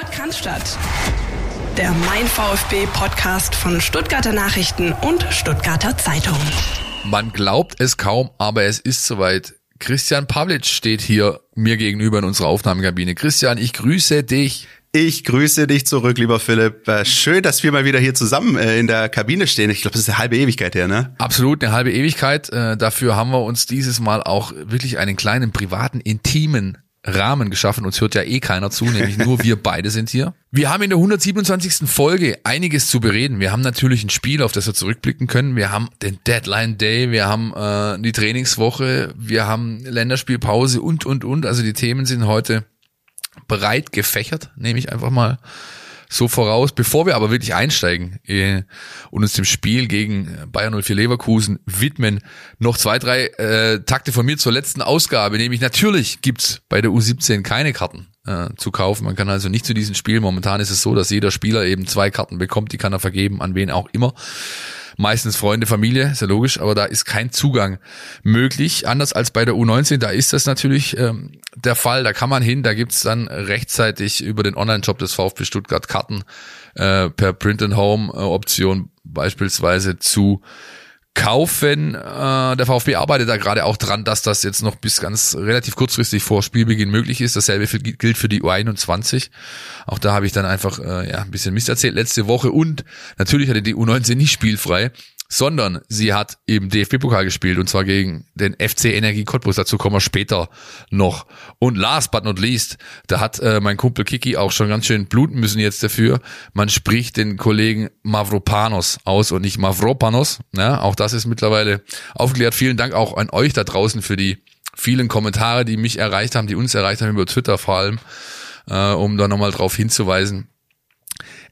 Podcast Der Mein VfB Podcast von Stuttgarter Nachrichten und Stuttgarter Zeitung. Man glaubt es kaum, aber es ist soweit. Christian Pavlic steht hier mir gegenüber in unserer Aufnahmekabine. Christian, ich grüße dich. Ich grüße dich zurück, lieber Philipp. Äh, schön, dass wir mal wieder hier zusammen äh, in der Kabine stehen. Ich glaube, das ist eine halbe Ewigkeit her, ne? Absolut, eine halbe Ewigkeit. Äh, dafür haben wir uns dieses Mal auch wirklich einen kleinen privaten, intimen Rahmen geschaffen. Uns hört ja eh keiner zu, nämlich nur wir beide sind hier. Wir haben in der 127. Folge einiges zu bereden. Wir haben natürlich ein Spiel, auf das wir zurückblicken können. Wir haben den Deadline Day, wir haben äh, die Trainingswoche, wir haben Länderspielpause und, und, und. Also die Themen sind heute breit gefächert, nehme ich einfach mal so voraus. Bevor wir aber wirklich einsteigen äh, und uns dem Spiel gegen Bayern 04 Leverkusen widmen, noch zwei, drei äh, Takte von mir zur letzten Ausgabe. Nämlich natürlich gibt's bei der U17 keine Karten äh, zu kaufen. Man kann also nicht zu diesem Spiel. Momentan ist es so, dass jeder Spieler eben zwei Karten bekommt. Die kann er vergeben, an wen auch immer meistens Freunde, Familie, ist ja logisch, aber da ist kein Zugang möglich. Anders als bei der U19, da ist das natürlich ähm, der Fall. Da kann man hin, da gibt's dann rechtzeitig über den Online-Shop des VfB Stuttgart Karten äh, per Print-and-Home-Option beispielsweise zu kaufen. Äh, der VfB arbeitet da gerade auch dran, dass das jetzt noch bis ganz relativ kurzfristig vor Spielbeginn möglich ist. Dasselbe gilt für die U21. Auch da habe ich dann einfach äh, ja, ein bisschen Mist erzählt letzte Woche und natürlich hatte die U19 nicht spielfrei sondern sie hat eben DFB-Pokal gespielt und zwar gegen den FC Energie Cottbus. Dazu kommen wir später noch. Und last but not least, da hat äh, mein Kumpel Kiki auch schon ganz schön bluten müssen jetzt dafür. Man spricht den Kollegen Mavropanos aus und nicht Mavropanos. Ja, auch das ist mittlerweile aufgeklärt. Vielen Dank auch an euch da draußen für die vielen Kommentare, die mich erreicht haben, die uns erreicht haben über Twitter vor allem, äh, um da nochmal drauf hinzuweisen.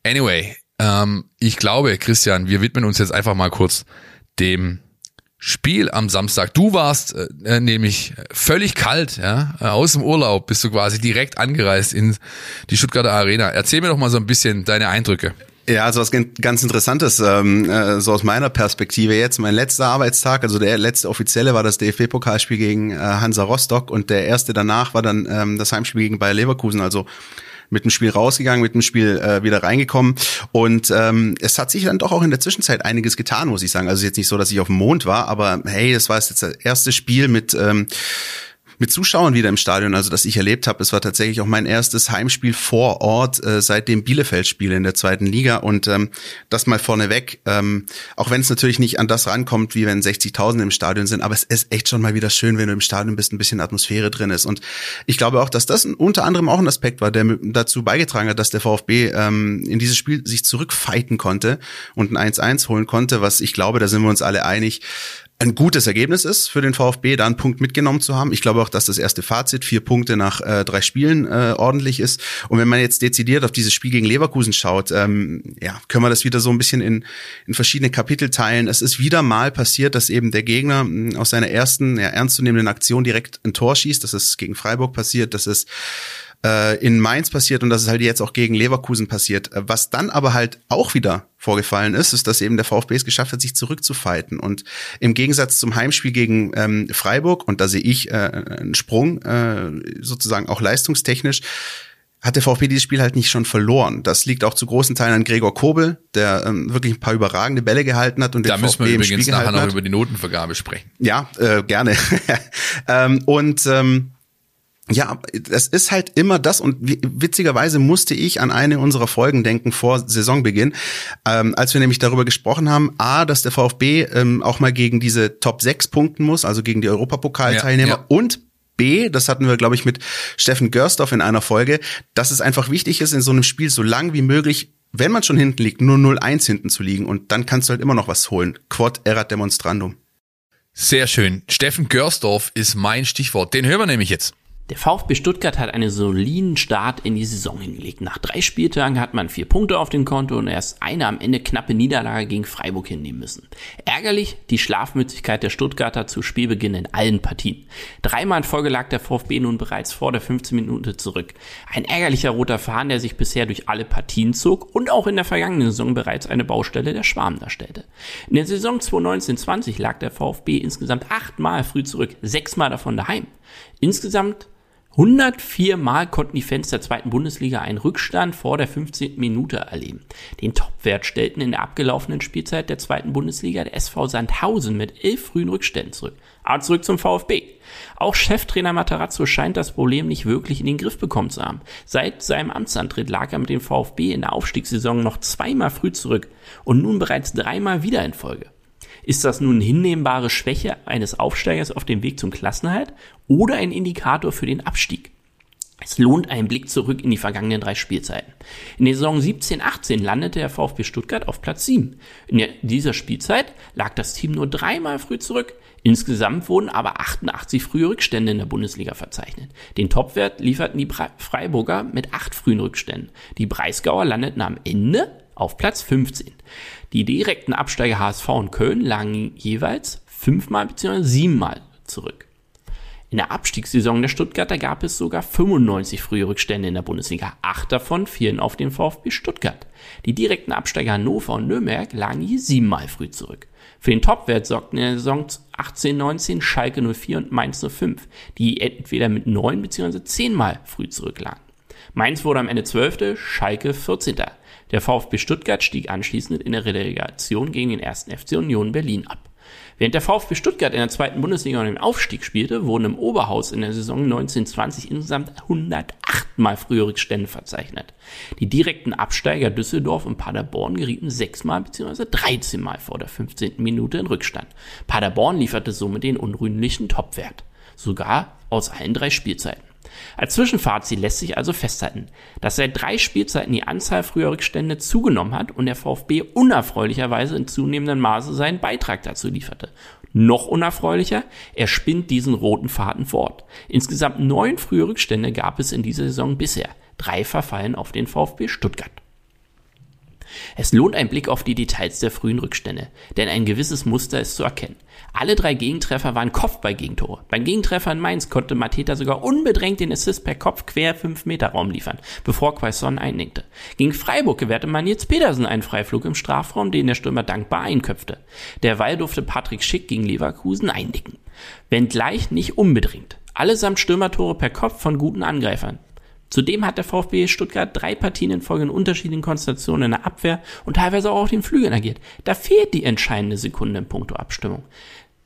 Anyway, ähm, ich glaube, Christian, wir widmen uns jetzt einfach mal kurz dem Spiel am Samstag. Du warst äh, äh nämlich völlig kalt, ja, äh, aus dem Urlaub bist du quasi direkt angereist in die Stuttgarter Arena. Erzähl mir doch mal so ein bisschen deine Eindrücke. Ja, also was ganz Interessantes, ähm, äh, so aus meiner Perspektive jetzt. Mein letzter Arbeitstag, also der letzte offizielle war das DFB-Pokalspiel gegen äh, Hansa Rostock und der erste danach war dann ähm, das Heimspiel gegen Bayer Leverkusen. Also mit dem Spiel rausgegangen, mit dem Spiel äh, wieder reingekommen. Und ähm, es hat sich dann doch auch in der Zwischenzeit einiges getan, muss ich sagen. Also jetzt nicht so, dass ich auf dem Mond war, aber hey, das war jetzt das erste Spiel mit ähm, mit Zuschauern wieder im Stadion, also das ich erlebt habe. Es war tatsächlich auch mein erstes Heimspiel vor Ort äh, seit dem Bielefeld-Spiel in der zweiten Liga. Und ähm, das mal vorneweg, ähm, auch wenn es natürlich nicht an das rankommt, wie wenn 60.000 im Stadion sind, aber es ist echt schon mal wieder schön, wenn du im Stadion bist, ein bisschen Atmosphäre drin ist. Und ich glaube auch, dass das unter anderem auch ein Aspekt war, der dazu beigetragen hat, dass der VfB ähm, in dieses Spiel sich zurückfighten konnte und ein 1-1 holen konnte, was ich glaube, da sind wir uns alle einig, ein gutes Ergebnis ist für den VfB, da einen Punkt mitgenommen zu haben. Ich glaube auch, dass das erste Fazit, vier Punkte nach äh, drei Spielen, äh, ordentlich ist. Und wenn man jetzt dezidiert auf dieses Spiel gegen Leverkusen schaut, ähm, ja, können wir das wieder so ein bisschen in, in verschiedene Kapitel teilen. Es ist wieder mal passiert, dass eben der Gegner mh, aus seiner ersten ja, ernstzunehmenden Aktion direkt ein Tor schießt. Das ist gegen Freiburg passiert, das ist äh, in Mainz passiert und das ist halt jetzt auch gegen Leverkusen passiert. Äh, was dann aber halt auch wieder vorgefallen ist, ist, dass eben der VfB es geschafft hat, sich zurückzufighten. Und im Gegensatz zum Heimspiel gegen ähm, Freiburg, und da sehe ich äh, einen Sprung, äh, sozusagen auch leistungstechnisch, hat der VfB dieses Spiel halt nicht schon verloren. Das liegt auch zu großen Teilen an Gregor Kobel, der ähm, wirklich ein paar überragende Bälle gehalten hat und da den müssen VfB wir übrigens nachher noch hat. über die Notenvergabe sprechen. Ja, äh, gerne. ähm, und ähm, ja, das ist halt immer das und witzigerweise musste ich an eine unserer Folgen denken vor Saisonbeginn, ähm, als wir nämlich darüber gesprochen haben, a, dass der VfB ähm, auch mal gegen diese Top 6 punkten muss, also gegen die Europapokalteilnehmer ja, ja. und B, das hatten wir, glaube ich, mit Steffen Görsdorf in einer Folge, dass es einfach wichtig ist, in so einem Spiel so lang wie möglich, wenn man schon hinten liegt, nur 0-1 hinten zu liegen und dann kannst du halt immer noch was holen. Quod erat demonstrandum. Sehr schön. Steffen Görsdorf ist mein Stichwort. Den hören wir nämlich jetzt. Der VfB Stuttgart hat einen soliden Start in die Saison hingelegt. Nach drei Spieltagen hat man vier Punkte auf dem Konto und erst eine am Ende knappe Niederlage gegen Freiburg hinnehmen müssen. Ärgerlich die Schlafmützigkeit der Stuttgarter zu Spielbeginn in allen Partien. Dreimal in Folge lag der VfB nun bereits vor der 15 Minute zurück. Ein ärgerlicher roter Faden, der sich bisher durch alle Partien zog und auch in der vergangenen Saison bereits eine Baustelle der Schwarm darstellte. In der Saison 2019-20 lag der VfB insgesamt achtmal früh zurück, sechsmal davon daheim. Insgesamt 104 Mal konnten die Fans der zweiten Bundesliga einen Rückstand vor der 15. Minute erleben. Den Topwert stellten in der abgelaufenen Spielzeit der zweiten Bundesliga der SV Sandhausen mit elf frühen Rückständen zurück. Aber zurück zum VfB. Auch Cheftrainer Matarazzo scheint das Problem nicht wirklich in den Griff bekommen zu haben. Seit seinem Amtsantritt lag er mit dem VfB in der Aufstiegssaison noch zweimal früh zurück und nun bereits dreimal wieder in Folge. Ist das nun hinnehmbare Schwäche eines Aufsteigers auf dem Weg zum Klassenhalt oder ein Indikator für den Abstieg? Es lohnt einen Blick zurück in die vergangenen drei Spielzeiten. In der Saison 17-18 landete der VfB Stuttgart auf Platz 7. In dieser Spielzeit lag das Team nur dreimal früh zurück. Insgesamt wurden aber 88 frühe Rückstände in der Bundesliga verzeichnet. Den Topwert lieferten die Freiburger mit acht frühen Rückständen. Die Breisgauer landeten am Ende auf Platz 15. Die direkten Absteiger HSV und Köln lagen jeweils fünfmal bzw. siebenmal zurück. In der Abstiegssaison der Stuttgarter gab es sogar 95 frühe Rückstände in der Bundesliga. Acht davon fielen auf den VfB Stuttgart. Die direkten Absteiger Hannover und Nürnberg lagen hier siebenmal früh zurück. Für den Topwert sorgten in der Saison 18-19 Schalke 04 und Mainz 05, die entweder mit neun bzw. zehnmal früh zurücklagen. Mainz wurde am Ende 12., Schalke 14. Der VfB Stuttgart stieg anschließend in der Relegation gegen den ersten FC Union Berlin ab. Während der VfB Stuttgart in der zweiten Bundesliga um den Aufstieg spielte, wurden im Oberhaus in der Saison 1920 insgesamt 108 Mal frühe Rückstände verzeichnet. Die direkten Absteiger Düsseldorf und Paderborn gerieten sechsmal bzw. 13 Mal vor der 15. Minute in Rückstand. Paderborn lieferte somit den unrühmlichen Topwert. Sogar aus allen drei Spielzeiten. Als Zwischenfazit lässt sich also festhalten, dass seit drei Spielzeiten die Anzahl früher Rückstände zugenommen hat und der VfB unerfreulicherweise in zunehmendem Maße seinen Beitrag dazu lieferte. Noch unerfreulicher, er spinnt diesen roten Faden fort. Insgesamt neun frühe Rückstände gab es in dieser Saison bisher. Drei verfallen auf den VfB Stuttgart. Es lohnt ein Blick auf die Details der frühen Rückstände, denn ein gewisses Muster ist zu erkennen. Alle drei Gegentreffer waren Kopfball-Gegentore. Beim Gegentreffer in Mainz konnte Mateta sogar unbedrängt den Assist per Kopf quer 5 Meter Raum liefern, bevor Quaison einnickte. Gegen Freiburg gewährte man jetzt Petersen einen Freiflug im Strafraum, den der Stürmer dankbar einköpfte. Derweil durfte Patrick Schick gegen Leverkusen einnicken. Wenngleich nicht unbedingt. Allesamt Stürmertore per Kopf von guten Angreifern. Zudem hat der VfB Stuttgart drei Partien in Folge in unterschiedlichen Konstellationen in der Abwehr und teilweise auch auf den Flügeln agiert. Da fehlt die entscheidende Sekunde in puncto Abstimmung.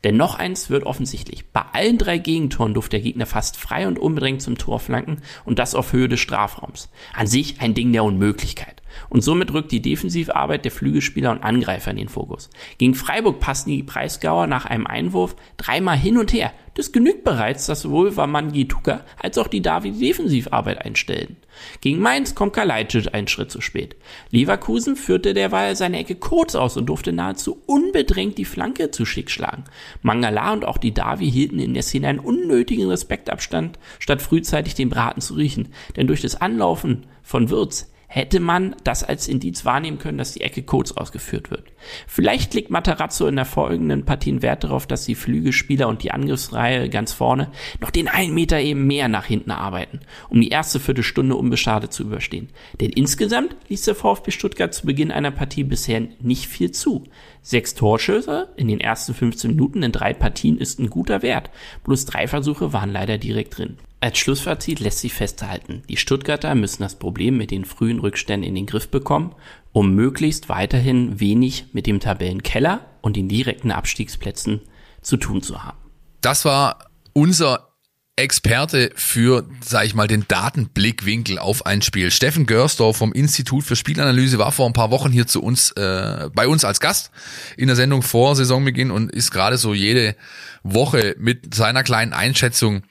Denn noch eins wird offensichtlich. Bei allen drei Gegentoren durfte der Gegner fast frei und unbedingt zum Tor flanken und das auf Höhe des Strafraums. An sich ein Ding der Unmöglichkeit. Und somit rückt die Defensivarbeit der Flügelspieler und Angreifer in den Fokus. Gegen Freiburg passen die Preisgauer nach einem Einwurf dreimal hin und her. Das genügt bereits, dass sowohl Wamangi Tuka als auch die David Defensivarbeit einstellen. Gegen Mainz kommt Kalajdzic einen Schritt zu spät. Leverkusen führte derweil seine Ecke kurz aus und durfte nahezu unbedrängt die Flanke zu schick schlagen. Mangala und auch die Davi hielten in der Szene einen unnötigen Respektabstand, statt frühzeitig den Braten zu riechen. Denn durch das Anlaufen von Wirtz hätte man das als Indiz wahrnehmen können, dass die Ecke kurz ausgeführt wird. Vielleicht legt Matarazzo in der folgenden Partien Wert darauf, dass die Flügelspieler und die Angriffsreihe ganz vorne noch den einen Meter eben mehr nach hinten arbeiten, um die erste Viertelstunde unbeschadet zu überstehen. Denn insgesamt ließ der VfB Stuttgart zu Beginn einer Partie bisher nicht viel zu. Sechs Torschüsse in den ersten 15 Minuten in drei Partien ist ein guter Wert. Bloß drei Versuche waren leider direkt drin. Als Schlussfazit lässt sich festhalten, die Stuttgarter müssen das Problem mit den frühen Rückständen in den Griff bekommen, um möglichst weiterhin wenig mit dem Tabellenkeller und den direkten Abstiegsplätzen zu tun zu haben. Das war unser Experte für, sag ich mal, den Datenblickwinkel auf ein Spiel. Steffen Görsdorf vom Institut für Spielanalyse war vor ein paar Wochen hier zu uns, äh, bei uns als Gast in der Sendung vor Saisonbeginn und ist gerade so jede Woche mit seiner kleinen Einschätzung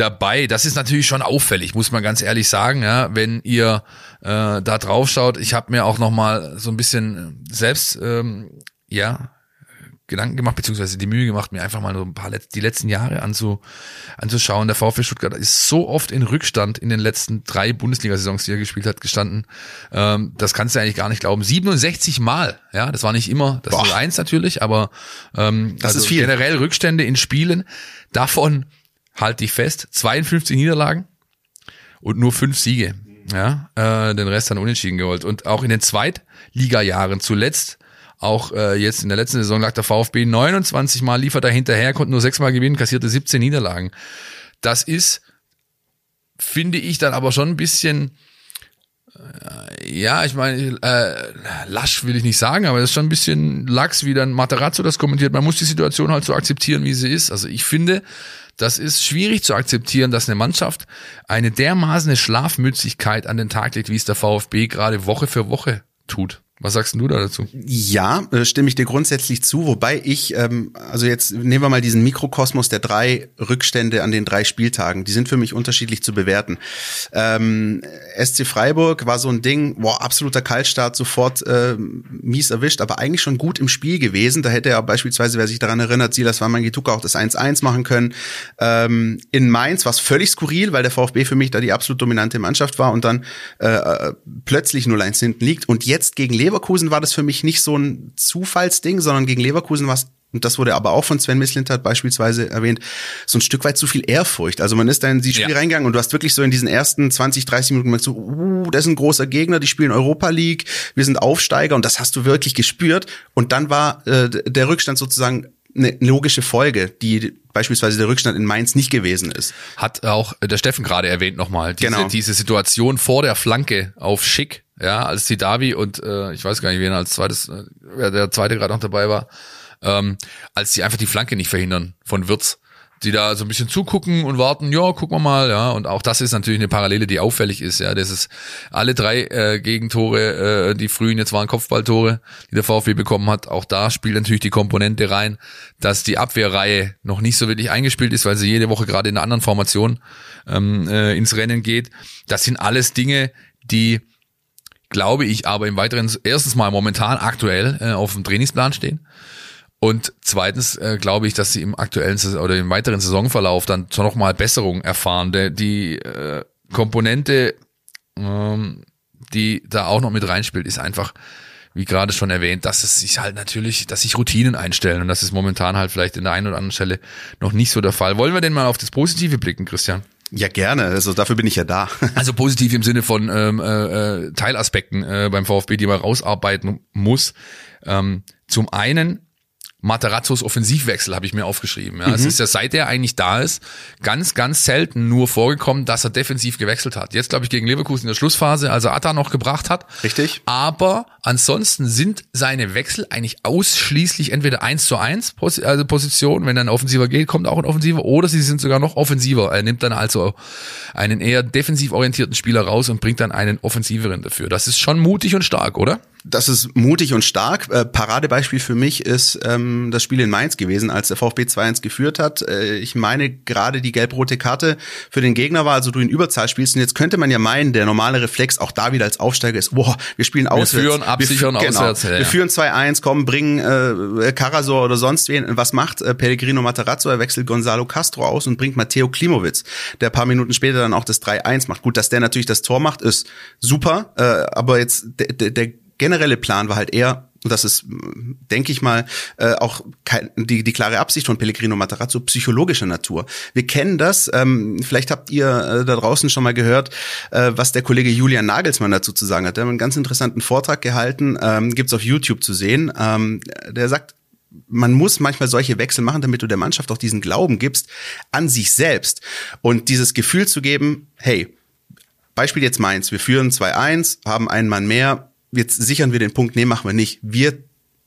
dabei. Das ist natürlich schon auffällig, muss man ganz ehrlich sagen, ja, wenn ihr äh, da drauf schaut. Ich habe mir auch noch mal so ein bisschen selbst ähm, ja Gedanken gemacht, beziehungsweise die Mühe gemacht, mir einfach mal so ein paar Let die letzten Jahre anzu, anzuschauen. Der VfB Stuttgart ist so oft in Rückstand in den letzten drei Bundesliga-Saisons, die er gespielt hat, gestanden. Ähm, das kannst du eigentlich gar nicht glauben. 67 Mal, ja, das war nicht immer das Boah. 1 natürlich, aber ähm, das also ist viel. generell Rückstände in Spielen. Davon halte ich fest, 52 Niederlagen und nur fünf Siege. Ja, äh, den Rest dann unentschieden geholt. Und auch in den Zweitliga-Jahren zuletzt, auch äh, jetzt in der letzten Saison lag der VfB 29 Mal, liefert er hinterher, konnte nur sechs Mal gewinnen, kassierte 17 Niederlagen. Das ist finde ich dann aber schon ein bisschen, äh, ja, ich meine, äh, lasch will ich nicht sagen, aber das ist schon ein bisschen lax, wie dann Materazzo das kommentiert. Man muss die Situation halt so akzeptieren, wie sie ist. Also ich finde, das ist schwierig zu akzeptieren, dass eine Mannschaft eine dermaßen Schlafmützigkeit an den Tag legt, wie es der VfB gerade Woche für Woche tut. Was sagst du da dazu? Ja, äh, stimme ich dir grundsätzlich zu, wobei ich, ähm, also jetzt nehmen wir mal diesen Mikrokosmos der drei Rückstände an den drei Spieltagen, die sind für mich unterschiedlich zu bewerten. Ähm, SC Freiburg war so ein Ding, boah, absoluter Kaltstart, sofort äh, mies erwischt, aber eigentlich schon gut im Spiel gewesen. Da hätte er beispielsweise, wer sich daran erinnert, Silas Wamangituka auch das 1-1 machen können. Ähm, in Mainz war es völlig skurril, weil der VfB für mich da die absolut dominante Mannschaft war und dann äh, äh plötzlich 0-1 hinten liegt. Und jetzt gegen Leverkusen war das für mich nicht so ein Zufallsding, sondern gegen Leverkusen war es und das wurde aber auch von Sven Mislintat beispielsweise erwähnt, so ein Stück weit zu viel Ehrfurcht. Also man ist da in die Spiel ja. reingegangen und du hast wirklich so in diesen ersten 20, 30 Minuten gemerkt, so, uh, das ist ein großer Gegner, die spielen Europa League, wir sind Aufsteiger und das hast du wirklich gespürt. Und dann war äh, der Rückstand sozusagen eine logische Folge, die beispielsweise der Rückstand in Mainz nicht gewesen ist. Hat auch der Steffen gerade erwähnt nochmal, diese, genau. diese Situation vor der Flanke auf Schick, ja, als die Davi und äh, ich weiß gar nicht, wen als zweites, äh, wer der zweite gerade noch dabei war, ähm, als die einfach die Flanke nicht verhindern von Wirtz die da so ein bisschen zugucken und warten, ja, gucken wir mal, ja. Und auch das ist natürlich eine Parallele, die auffällig ist, ja. Das ist alle drei äh, Gegentore, äh, die frühen jetzt waren Kopfballtore, die der VfB bekommen hat. Auch da spielt natürlich die Komponente rein, dass die Abwehrreihe noch nicht so wirklich eingespielt ist, weil sie jede Woche gerade in einer anderen Formation ähm, äh, ins Rennen geht. Das sind alles Dinge, die glaube ich aber im weiteren erstens mal momentan aktuell äh, auf dem Trainingsplan stehen und zweitens äh, glaube ich, dass sie im aktuellen oder im weiteren Saisonverlauf dann nochmal Besserung erfahren. Der, die äh, Komponente, ähm, die da auch noch mit reinspielt, ist einfach, wie gerade schon erwähnt, dass es sich halt natürlich, dass sich Routinen einstellen und das ist momentan halt vielleicht in der einen oder anderen Stelle noch nicht so der Fall. Wollen wir denn mal auf das Positive blicken, Christian? Ja, gerne. Also dafür bin ich ja da. also positiv im Sinne von ähm, äh, äh, Teilaspekten äh, beim VfB, die man rausarbeiten muss. Ähm, zum einen Materazzos Offensivwechsel habe ich mir aufgeschrieben. Ja. Mhm. Es ist ja seit er eigentlich da ist, ganz, ganz selten nur vorgekommen, dass er defensiv gewechselt hat. Jetzt glaube ich gegen Leverkusen in der Schlussphase, als er Atta noch gebracht hat. Richtig. Aber ansonsten sind seine Wechsel eigentlich ausschließlich entweder eins zu eins also Position, wenn ein Offensiver geht, kommt auch ein Offensiver, oder sie sind sogar noch offensiver. Er nimmt dann also einen eher defensiv orientierten Spieler raus und bringt dann einen offensiveren dafür. Das ist schon mutig und stark, oder? Das ist mutig und stark. Äh, Paradebeispiel für mich ist ähm, das Spiel in Mainz gewesen, als der VfB 2-1 geführt hat. Äh, ich meine, gerade die gelb-rote Karte für den Gegner war, also du in Überzahl spielst. Und jetzt könnte man ja meinen, der normale Reflex auch da wieder als Aufsteiger ist, boah, wir spielen auswärts. Wir führen, absichern wir, genau, auswärts. Ja, wir führen 2-1, kommen, bringen äh, Karasor oder sonst wen. Was macht äh, Pellegrino Matarazzo? Er wechselt Gonzalo Castro aus und bringt Matteo Klimowitz, der paar Minuten später dann auch das 3-1 macht. Gut, dass der natürlich das Tor macht, ist super. Äh, aber jetzt der, der generelle Plan war halt eher, und das ist, denke ich mal, äh, auch kein, die, die klare Absicht von Pellegrino Matarazzo psychologischer Natur. Wir kennen das, ähm, vielleicht habt ihr äh, da draußen schon mal gehört, äh, was der Kollege Julian Nagelsmann dazu zu sagen hat. Der hat einen ganz interessanten Vortrag gehalten, ähm, gibt's auf YouTube zu sehen. Ähm, der sagt, man muss manchmal solche Wechsel machen, damit du der Mannschaft auch diesen Glauben gibst an sich selbst und dieses Gefühl zu geben, hey, Beispiel jetzt Mainz, wir führen 2-1, haben einen Mann mehr, jetzt sichern wir den Punkt, nee, machen wir nicht. Wir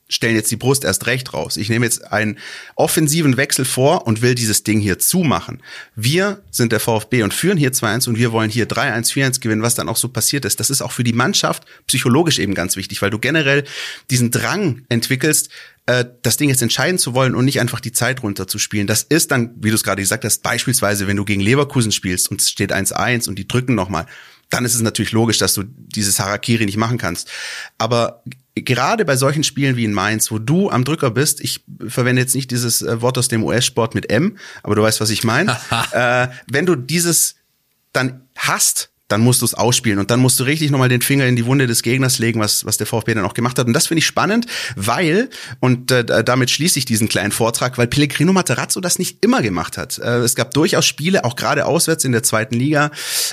stellen jetzt die Brust erst recht raus. Ich nehme jetzt einen offensiven Wechsel vor und will dieses Ding hier zumachen. Wir sind der VfB und führen hier 2-1 und wir wollen hier 3-1, 4-1 gewinnen, was dann auch so passiert ist. Das ist auch für die Mannschaft psychologisch eben ganz wichtig, weil du generell diesen Drang entwickelst, äh, das Ding jetzt entscheiden zu wollen und nicht einfach die Zeit runterzuspielen. Das ist dann, wie du es gerade gesagt hast, beispielsweise, wenn du gegen Leverkusen spielst und es steht 1-1 und die drücken nochmal, dann ist es natürlich logisch, dass du dieses Harakiri nicht machen kannst. Aber gerade bei solchen Spielen wie in Mainz, wo du am Drücker bist, ich verwende jetzt nicht dieses äh, Wort aus dem US-Sport mit M, aber du weißt, was ich meine. äh, wenn du dieses dann hast, dann musst du es ausspielen und dann musst du richtig nochmal den Finger in die Wunde des Gegners legen, was, was der VfB dann auch gemacht hat. Und das finde ich spannend, weil, und äh, damit schließe ich diesen kleinen Vortrag, weil Pellegrino Materazzo das nicht immer gemacht hat. Äh, es gab durchaus Spiele, auch gerade auswärts in der zweiten Liga,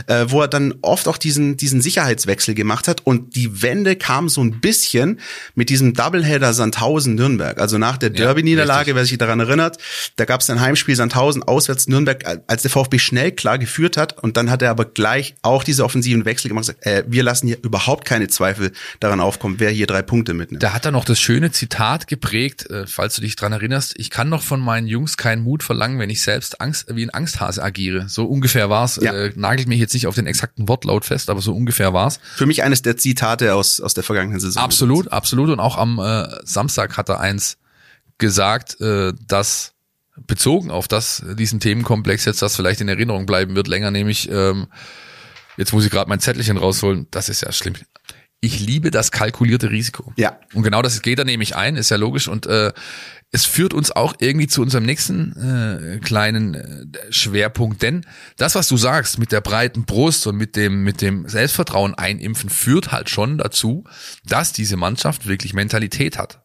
äh, wo er dann oft auch diesen, diesen Sicherheitswechsel gemacht hat und die Wende kam so ein bisschen mit diesem Doubleheader Sandhausen-Nürnberg. Also nach der Derby-Niederlage, wer sich daran erinnert, da gab es ein Heimspiel Sandhausen auswärts Nürnberg, als der VfB schnell klar geführt hat und dann hat er aber gleich auch diese offensiven Wechsel gemacht äh, wir lassen hier überhaupt keine Zweifel daran aufkommen, wer hier drei Punkte mitnimmt. Da hat er noch das schöne Zitat geprägt, äh, falls du dich dran erinnerst, ich kann noch von meinen Jungs keinen Mut verlangen, wenn ich selbst Angst, wie ein Angsthase agiere. So ungefähr war's. Ja. Äh, nagelt mich jetzt nicht auf den exakten Wortlaut fest, aber so ungefähr war's. Für mich eines der Zitate aus, aus der vergangenen Saison. Absolut, absolut. Und auch am äh, Samstag hat er eins gesagt, äh, dass bezogen auf das, diesen Themenkomplex jetzt, das vielleicht in Erinnerung bleiben wird, länger nämlich, ähm, jetzt muss ich gerade mein Zettelchen rausholen, das ist ja schlimm. Ich liebe das kalkulierte Risiko. Ja. Und genau das geht da nämlich ein, ist ja logisch. Und äh, es führt uns auch irgendwie zu unserem nächsten äh, kleinen äh, Schwerpunkt, denn das, was du sagst, mit der breiten Brust und mit dem mit dem Selbstvertrauen einimpfen, führt halt schon dazu, dass diese Mannschaft wirklich Mentalität hat.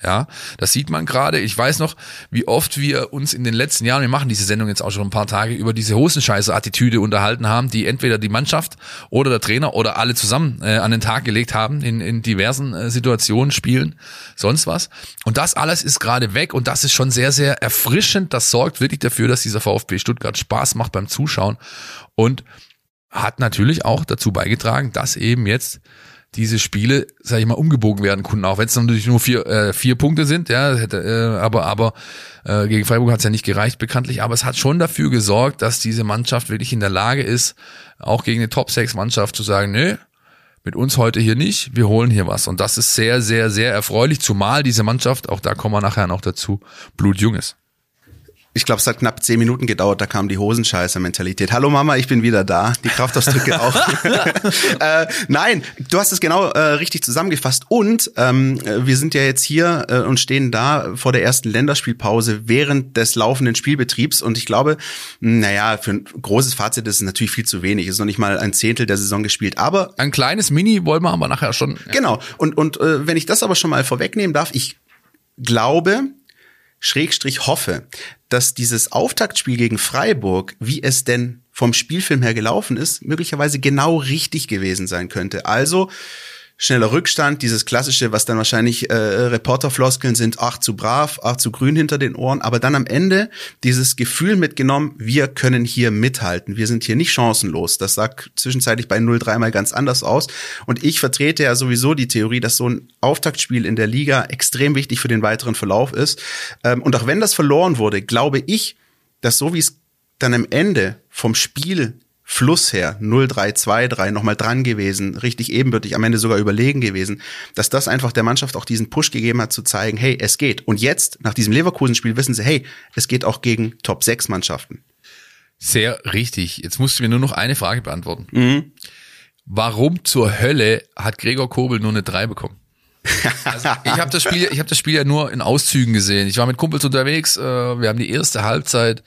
Ja, das sieht man gerade. Ich weiß noch, wie oft wir uns in den letzten Jahren, wir machen diese Sendung jetzt auch schon ein paar Tage, über diese Hosenscheiße-Attitüde unterhalten haben, die entweder die Mannschaft oder der Trainer oder alle zusammen äh, an den Tag gelegt haben in, in diversen äh, Situationen, Spielen, sonst was. Und das alles ist gerade weg und das ist schon sehr, sehr erfrischend. Das sorgt wirklich dafür, dass dieser VfB Stuttgart Spaß macht beim Zuschauen und hat natürlich auch dazu beigetragen, dass eben jetzt diese Spiele, sage ich mal, umgebogen werden konnten, auch wenn es natürlich nur vier, äh, vier Punkte sind, ja, hätte, äh, aber aber äh, gegen Freiburg hat es ja nicht gereicht bekanntlich, aber es hat schon dafür gesorgt, dass diese Mannschaft wirklich in der Lage ist, auch gegen eine Top 6 Mannschaft zu sagen, nö, mit uns heute hier nicht, wir holen hier was. Und das ist sehr sehr sehr erfreulich, zumal diese Mannschaft, auch da kommen wir nachher noch dazu, blutjung ist. Ich glaube, es hat knapp zehn Minuten gedauert, da kam die Hosenscheißer-Mentalität. Hallo Mama, ich bin wieder da. Die Kraftausdrücke auch. äh, nein, du hast es genau äh, richtig zusammengefasst. Und ähm, wir sind ja jetzt hier äh, und stehen da vor der ersten Länderspielpause während des laufenden Spielbetriebs. Und ich glaube, naja, für ein großes Fazit ist es natürlich viel zu wenig. Es ist noch nicht mal ein Zehntel der Saison gespielt. Aber Ein kleines Mini wollen wir aber nachher schon. Genau. Und, und äh, wenn ich das aber schon mal vorwegnehmen darf, ich glaube, Schrägstrich hoffe, dass dieses Auftaktspiel gegen Freiburg, wie es denn vom Spielfilm her gelaufen ist, möglicherweise genau richtig gewesen sein könnte. Also schneller Rückstand, dieses klassische, was dann wahrscheinlich äh, Reporterfloskeln sind, ach zu brav, ach zu grün hinter den Ohren, aber dann am Ende dieses Gefühl mitgenommen, wir können hier mithalten, wir sind hier nicht chancenlos. Das sagt zwischenzeitlich bei 0-3 mal ganz anders aus. Und ich vertrete ja sowieso die Theorie, dass so ein Auftaktspiel in der Liga extrem wichtig für den weiteren Verlauf ist. Ähm, und auch wenn das verloren wurde, glaube ich, dass so wie es dann am Ende vom Spiel Fluss her, 0-3-2-3, nochmal dran gewesen, richtig ebenbürtig, am Ende sogar überlegen gewesen, dass das einfach der Mannschaft auch diesen Push gegeben hat, zu zeigen, hey, es geht. Und jetzt, nach diesem Leverkusen-Spiel, wissen sie, hey, es geht auch gegen Top-6-Mannschaften. Sehr richtig. Jetzt musst du mir nur noch eine Frage beantworten. Warum zur Hölle hat Gregor Kobel nur eine 3 bekommen? Also ich habe das Spiel, ich habe das Spiel ja nur in Auszügen gesehen. Ich war mit Kumpels unterwegs. Äh, wir haben die erste Halbzeit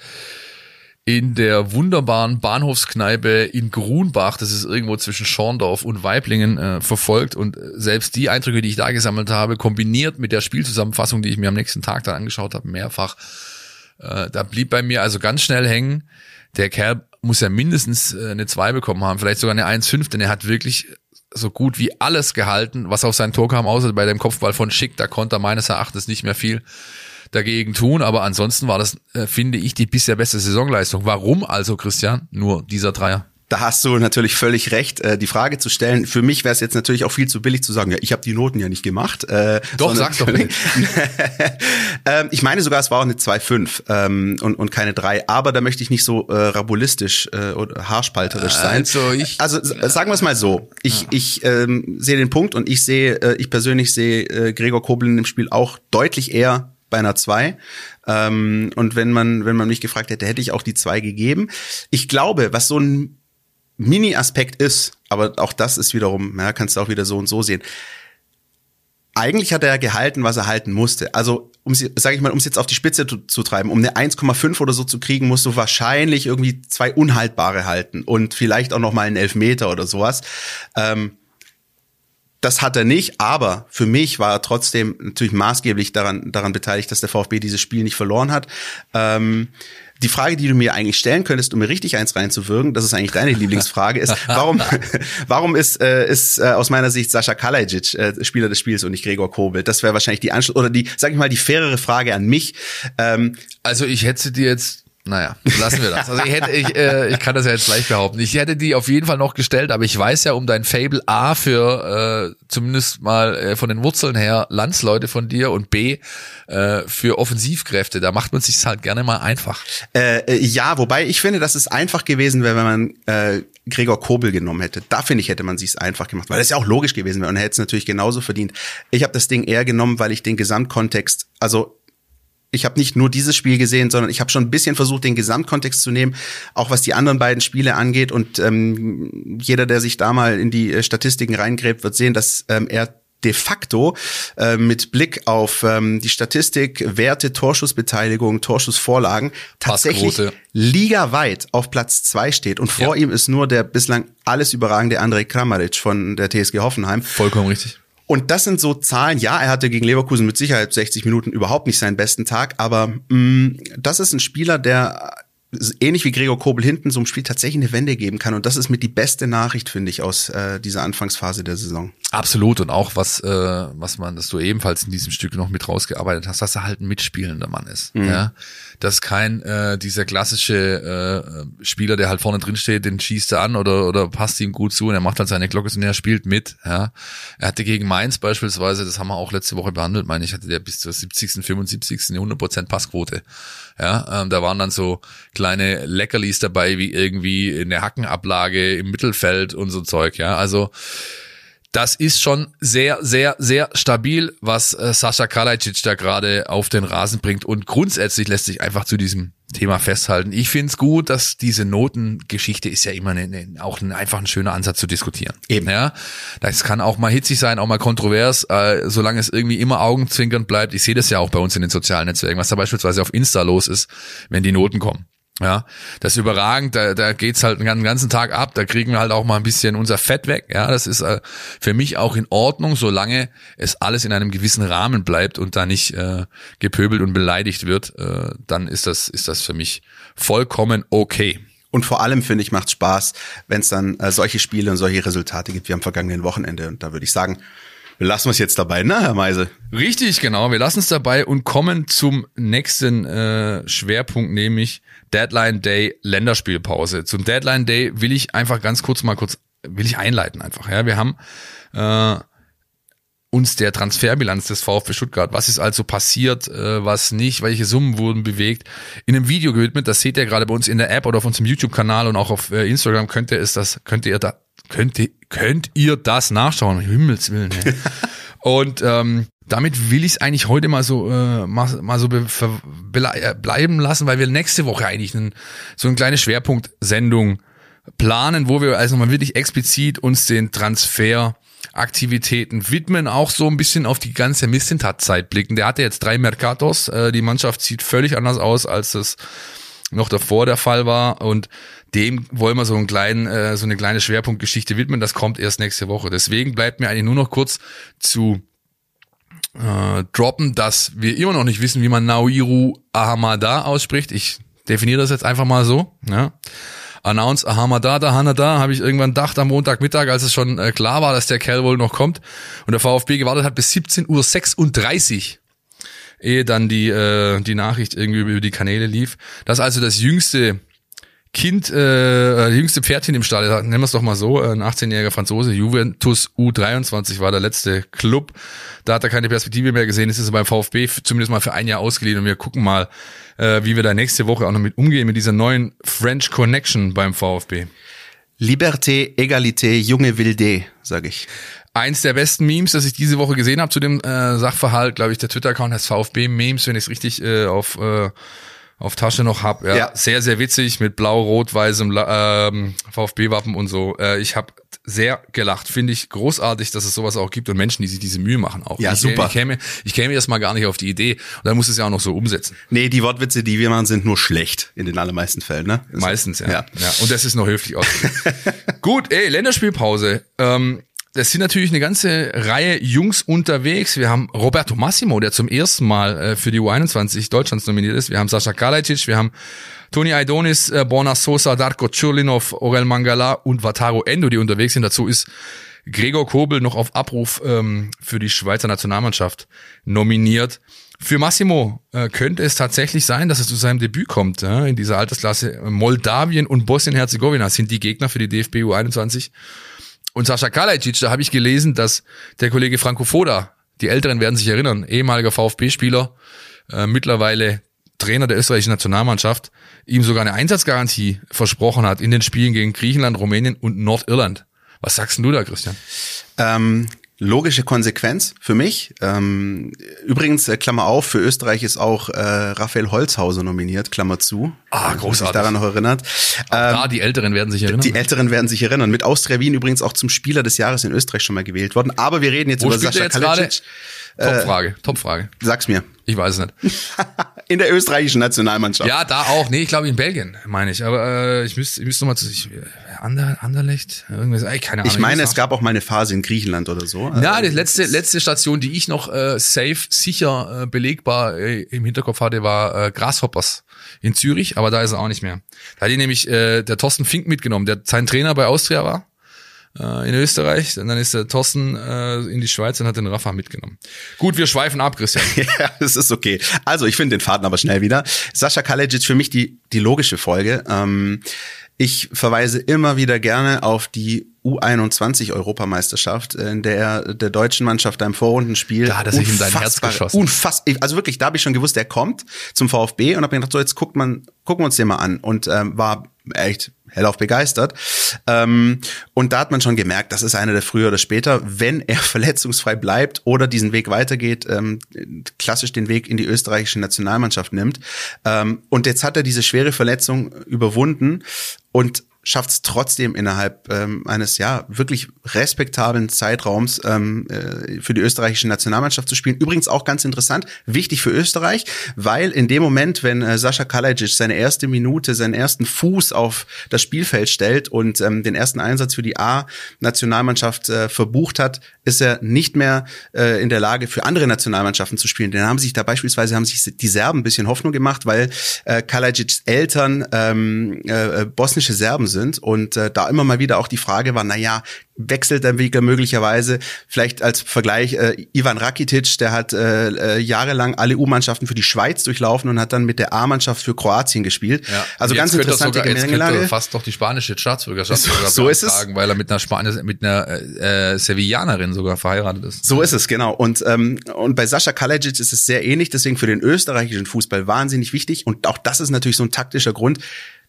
in der wunderbaren Bahnhofskneipe in Grunbach, das ist irgendwo zwischen Schorndorf und Weiblingen, äh, verfolgt. Und selbst die Eindrücke, die ich da gesammelt habe, kombiniert mit der Spielzusammenfassung, die ich mir am nächsten Tag dann angeschaut habe, mehrfach, äh, da blieb bei mir also ganz schnell hängen. Der Kerl muss ja mindestens äh, eine 2 bekommen haben, vielleicht sogar eine 1,5, denn er hat wirklich so gut wie alles gehalten, was auf sein Tor kam, außer bei dem Kopfball von Schick, da konnte er meines Erachtens nicht mehr viel dagegen tun, aber ansonsten war das, äh, finde ich, die bisher beste Saisonleistung. Warum also, Christian, nur dieser Dreier? Da hast du natürlich völlig recht, äh, die Frage zu stellen. Für mich wäre es jetzt natürlich auch viel zu billig zu sagen, ja, ich habe die Noten ja nicht gemacht. Äh, Doch, sag's doch nicht. ähm, ich meine sogar, es war auch eine 2,5 ähm, und, und keine 3. Aber da möchte ich nicht so äh, rabulistisch äh, oder haarspalterisch sein. Also ich- also sagen wir es mal so. Ich, ich ähm, sehe den Punkt und ich sehe, äh, ich persönlich sehe äh, Gregor Kobel in dem Spiel auch deutlich eher bei einer 2. Ähm, und wenn man, wenn man mich gefragt hätte, hätte ich auch die 2 gegeben. Ich glaube, was so ein Mini-Aspekt ist, aber auch das ist wiederum, ja, kannst du auch wieder so und so sehen. eigentlich hat er gehalten, was er halten musste. Also, um sage ich mal, um es jetzt auf die Spitze zu, zu treiben, um eine 1,5 oder so zu kriegen, musst du wahrscheinlich irgendwie zwei unhaltbare halten und vielleicht auch noch mal einen Elfmeter oder sowas. Ähm, das hat er nicht, aber für mich war er trotzdem natürlich maßgeblich daran, daran beteiligt, dass der VfB dieses Spiel nicht verloren hat. Ähm, die Frage, die du mir eigentlich stellen könntest, um mir richtig eins reinzuwirken, das ist eigentlich deine Lieblingsfrage, ist, warum, warum ist, äh, ist äh, aus meiner Sicht Sascha Kalajic äh, Spieler des Spiels und nicht Gregor Kobel? Das wäre wahrscheinlich die Anschluss oder die, sag ich mal, die fairere Frage an mich. Ähm, also ich hätte dir jetzt naja, lassen wir das. Also ich hätte, ich, äh, ich kann das ja jetzt gleich behaupten. Ich hätte die auf jeden Fall noch gestellt, aber ich weiß ja um dein Fable A für äh, zumindest mal äh, von den Wurzeln her Landsleute von dir und B äh, für Offensivkräfte. Da macht man sich halt gerne mal einfach. Äh, äh, ja, wobei ich finde, dass es einfach gewesen wäre, wenn man äh, Gregor Kobel genommen hätte. Da finde ich, hätte man sich einfach gemacht, weil das ja auch logisch gewesen wäre und er hätte es natürlich genauso verdient. Ich habe das Ding eher genommen, weil ich den Gesamtkontext, also ich habe nicht nur dieses Spiel gesehen, sondern ich habe schon ein bisschen versucht, den Gesamtkontext zu nehmen, auch was die anderen beiden Spiele angeht. Und ähm, jeder, der sich da mal in die äh, Statistiken reingräbt, wird sehen, dass ähm, er de facto äh, mit Blick auf ähm, die Statistik, Werte, Torschussbeteiligung, Torschussvorlagen tatsächlich ligaweit auf Platz zwei steht. Und vor ja. ihm ist nur der bislang alles überragende André Kramaric von der TSG Hoffenheim. Vollkommen richtig. Und das sind so Zahlen, ja, er hatte gegen Leverkusen mit Sicherheit 60 Minuten überhaupt nicht seinen besten Tag, aber mh, mm, das ist ein Spieler, der ähnlich wie Gregor Kobel hinten so einem Spiel tatsächlich eine Wende geben kann. Und das ist mit die beste Nachricht, finde ich, aus äh, dieser Anfangsphase der Saison. Absolut. Und auch was, äh, was man, dass du ebenfalls in diesem Stück noch mit rausgearbeitet hast, dass er halt ein mitspielender Mann ist. Mhm. Ja? Dass kein äh, dieser klassische äh, Spieler, der halt vorne drin steht, den schießt er an oder, oder passt ihm gut zu und er macht halt seine Glocke und er spielt mit. Ja? Er hatte gegen Mainz beispielsweise, das haben wir auch letzte Woche behandelt, meine ich, hatte der bis zur 70., 75. eine 100% Passquote. Ja, ähm, da waren dann so kleine Leckerlis dabei, wie irgendwie eine Hackenablage im Mittelfeld und so Zeug, ja. Also das ist schon sehr, sehr, sehr stabil, was äh, Sascha Kalajdzic da gerade auf den Rasen bringt. Und grundsätzlich lässt sich einfach zu diesem Thema festhalten. Ich finde es gut, dass diese Notengeschichte ist ja immer eine, eine, auch ein, einfach ein schöner Ansatz zu diskutieren. Eben. Ja, das kann auch mal hitzig sein, auch mal kontrovers, äh, solange es irgendwie immer augenzwinkernd bleibt. Ich sehe das ja auch bei uns in den sozialen Netzwerken, was da beispielsweise auf Insta los ist, wenn die Noten kommen. Ja, das ist überragend, da, da geht's halt den ganzen Tag ab, da kriegen wir halt auch mal ein bisschen unser Fett weg. Ja, das ist äh, für mich auch in Ordnung, solange es alles in einem gewissen Rahmen bleibt und da nicht äh, gepöbelt und beleidigt wird, äh, dann ist das, ist das für mich vollkommen okay. Und vor allem, finde ich, macht Spaß, wenn es dann äh, solche Spiele und solche Resultate gibt wie am vergangenen Wochenende. Und da würde ich sagen, wir lassen es jetzt dabei, ne, Herr Meise? Richtig, genau. Wir lassen es dabei und kommen zum nächsten äh, Schwerpunkt, nämlich Deadline Day Länderspielpause. Zum Deadline Day will ich einfach ganz kurz mal kurz, will ich einleiten einfach. Ja, wir haben äh, uns der Transferbilanz des VfB Stuttgart, was ist also passiert, äh, was nicht, welche Summen wurden bewegt, in einem Video gewidmet. Das seht ihr gerade bei uns in der App oder auf unserem YouTube-Kanal und auch auf äh, Instagram könnt ihr es das, könnt ihr da könnt ihr, könnt ihr das nachschauen, um Himmels Willen. Ey. Und ähm, damit will ich es eigentlich heute mal so äh, mal, mal so be, be, äh, bleiben lassen, weil wir nächste Woche eigentlich einen, so eine kleine Schwerpunktsendung planen, wo wir also mal wirklich explizit uns den Transferaktivitäten widmen, auch so ein bisschen auf die ganze Missentat-Zeit blicken. Der hatte jetzt drei Mercatos, äh, die Mannschaft sieht völlig anders aus, als es noch davor der Fall war und dem wollen wir so einen kleinen, äh, so eine kleine Schwerpunktgeschichte widmen. Das kommt erst nächste Woche. Deswegen bleibt mir eigentlich nur noch kurz zu äh, droppen, dass wir immer noch nicht wissen, wie man Naoiru Ahamada ausspricht. Ich definiere das jetzt einfach mal so. Ja. Announce Ahamada, da Hanada, habe ich irgendwann gedacht am Montagmittag, als es schon äh, klar war, dass der Kerl wohl noch kommt und der VfB gewartet hat bis 17.36 Uhr ehe dann die, äh, die Nachricht irgendwie über die Kanäle lief. Das ist also das jüngste Kind, äh, jüngste Pferdchen im Stall, nennen wir es doch mal so, ein 18-jähriger Franzose, Juventus U23 war der letzte Club. Da hat er keine Perspektive mehr gesehen, ist es beim VfB zumindest mal für ein Jahr ausgeliehen und wir gucken mal, äh, wie wir da nächste Woche auch noch mit umgehen, mit dieser neuen French Connection beim VfB. Liberté, Egalité, junge Wilde, sage ich. Eins der besten Memes, das ich diese Woche gesehen habe zu dem äh, Sachverhalt, glaube ich, der Twitter-Account heißt VfB Memes, wenn ich es richtig äh, auf äh, auf Tasche noch hab. Ja, ja. sehr sehr witzig mit blau-rot-weißem ähm, VfB-Wappen und so. Äh, ich habe sehr gelacht. Finde ich großartig, dass es sowas auch gibt und Menschen, die sich diese Mühe machen auch. Ja, ich, super. Ich käme, ich käme erst mal gar nicht auf die Idee. Und dann muss es ja auch noch so umsetzen. Nee, die Wortwitze, die wir machen, sind nur schlecht in den allermeisten Fällen, ne? Also, Meistens, ja. Ja. ja. Und das ist noch höflich ausgedrückt. Gut, ey, Länderspielpause. Ähm, das sind natürlich eine ganze Reihe Jungs unterwegs. Wir haben Roberto Massimo, der zum ersten Mal äh, für die U21 Deutschlands nominiert ist. Wir haben Sascha Kalajdzic, wir haben Toni Aidonis, äh, Borna Sosa, Darko Churlinov, Orel Mangala und Wataru Endo, die unterwegs sind. Dazu ist Gregor Kobel noch auf Abruf ähm, für die Schweizer Nationalmannschaft nominiert. Für Massimo äh, könnte es tatsächlich sein, dass es zu seinem Debüt kommt ja, in dieser Altersklasse. Moldawien und Bosnien-Herzegowina sind die Gegner für die DFB U21. Und Sascha Kalajdzic, da habe ich gelesen, dass der Kollege Franco Foda, die Älteren werden sich erinnern, ehemaliger VfB-Spieler, äh, mittlerweile Trainer der österreichischen Nationalmannschaft, ihm sogar eine Einsatzgarantie versprochen hat in den Spielen gegen Griechenland, Rumänien und Nordirland. Was sagst denn du da, Christian? Ähm, logische Konsequenz für mich. Ähm, übrigens, äh, Klammer auf, für Österreich ist auch äh, Raphael Holzhauser nominiert, Klammer zu. Ah, Wer sich großartig. daran noch erinnert. Ähm, da, die Älteren werden sich erinnern. die Älteren werden sich erinnern. Mit Austria Wien übrigens auch zum Spieler des Jahres in Österreich schon mal gewählt worden. Aber wir reden jetzt Wo über er Sascha jetzt gerade? Kalajdzic. Topfrage, Topfrage. Sag's mir. Ich weiß es nicht. In der österreichischen Nationalmannschaft. Ja, da auch. Nee, ich glaube in Belgien, meine ich. Aber äh, ich müsste ich müsste nochmal zu sich. Ander, Anderlecht? Irgendwas, ey, keine Ahnung. Ich meine, es gab auch mal eine Phase in Griechenland oder so. Ja, die letzte, letzte Station, die ich noch äh, safe, sicher, äh, belegbar äh, im Hinterkopf hatte, war äh, Grasshoppers in Zürich, aber da ist er auch nicht mehr. Da hat ihn nämlich äh, der Thorsten Fink mitgenommen, der sein Trainer bei Austria war äh, in Österreich. Und dann ist der Thorsten äh, in die Schweiz und hat den Rafa mitgenommen. Gut, wir schweifen ab, Christian. Ja, das ist okay. Also, ich finde den Faden aber schnell wieder. Sascha Kalajdzic für mich die, die logische Folge. Ähm, ich verweise immer wieder gerne auf die U21-Europameisterschaft, in der er der deutschen Mannschaft ein Vorrundenspiel Da hat er sich in sein Herz geschossen. Unfassbar. Also wirklich, da habe ich schon gewusst, der kommt zum VfB und habe mir gedacht, so jetzt guckt man, gucken wir uns den mal an und ähm, war echt hellauf begeistert. Ähm, und da hat man schon gemerkt, das ist einer der früher oder später, wenn er verletzungsfrei bleibt oder diesen Weg weitergeht, ähm, klassisch den Weg in die österreichische Nationalmannschaft nimmt. Ähm, und jetzt hat er diese schwere Verletzung überwunden und schafft es trotzdem innerhalb ähm, eines ja wirklich respektablen Zeitraums ähm, äh, für die österreichische Nationalmannschaft zu spielen. Übrigens auch ganz interessant, wichtig für Österreich, weil in dem Moment, wenn äh, Sascha Kalajdzic seine erste Minute, seinen ersten Fuß auf das Spielfeld stellt und ähm, den ersten Einsatz für die A-Nationalmannschaft äh, verbucht hat, ist er nicht mehr äh, in der Lage, für andere Nationalmannschaften zu spielen. Denn haben sich da beispielsweise haben sich die Serben ein bisschen Hoffnung gemacht, weil äh, Kalajdzics Eltern ähm, äh, bosnische Serben sind und äh, da immer mal wieder auch die Frage war, na ja, wechselt der Weg möglicherweise vielleicht als Vergleich äh, Ivan Rakitic, der hat äh, äh, jahrelang alle U-Mannschaften für die Schweiz durchlaufen und hat dann mit der A-Mannschaft für Kroatien gespielt. Also Und ganz jetzt er interessante sogar, jetzt Gemengelage. fast doch die spanische Staatsbürgerschaft So- ist es. beantragen, weil er mit einer Spanis, mit einer äh, äh, Sevillanerin sogar verheiratet ist. So ist es, genau. Und, ähm, und bei Sascha Kalajdzic ist es sehr ähnlich, deswegen für den österreichischen Fußball wahnsinnig wichtig. Und auch das ist natürlich so ein taktischer Grund.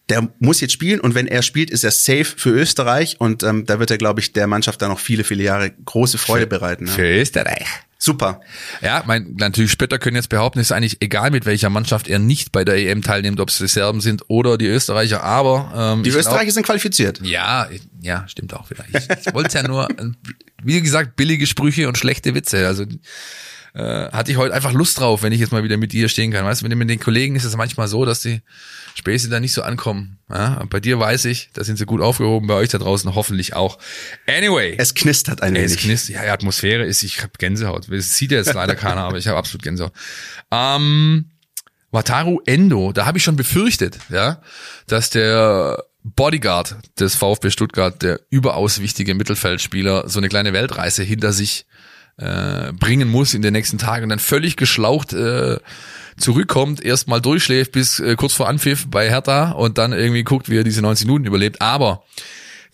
Der muss jetzt spielen und wenn er spielt, ist er safe für Österreich und ähm, da wird er, glaube ich, der Mannschaft dann noch viele, viele Jahre große Freude bereiten. Ja. Für Österreich. Super. Ja, mein, natürlich Spötter können jetzt behaupten, es ist eigentlich egal, mit welcher Mannschaft er nicht bei der EM teilnimmt, ob es die Serben sind oder die Österreicher, aber ähm, Die ich Österreicher sind qualifiziert. Glaub, ja, ja, stimmt auch wieder. Ich, ich wollte ja nur, äh, wie gesagt, billige Sprüche und schlechte Witze. Also äh, hatte ich heute einfach Lust drauf, wenn ich jetzt mal wieder mit dir stehen kann. Weißt du, mit, mit den Kollegen ist es manchmal so, dass die Späße da nicht so ankommen. Ja? Bei dir weiß ich, da sind sie gut aufgehoben, bei euch da draußen hoffentlich auch. Anyway. Es knistert ein Es wenig. knistert, ja, die Atmosphäre ist, ich habe Gänsehaut. Das sieht ja jetzt leider keiner, aber ich habe absolut Gänsehaut. Ähm, Wataru Endo, da habe ich schon befürchtet, ja, dass der Bodyguard des VfB Stuttgart, der überaus wichtige Mittelfeldspieler, so eine kleine Weltreise hinter sich äh, bringen muss in den nächsten Tagen und dann völlig geschlaucht äh, zurückkommt, erstmal durchschläft bis äh, kurz vor Anpfiff bei Hertha und dann irgendwie guckt, wie er diese 90 Minuten überlebt. Aber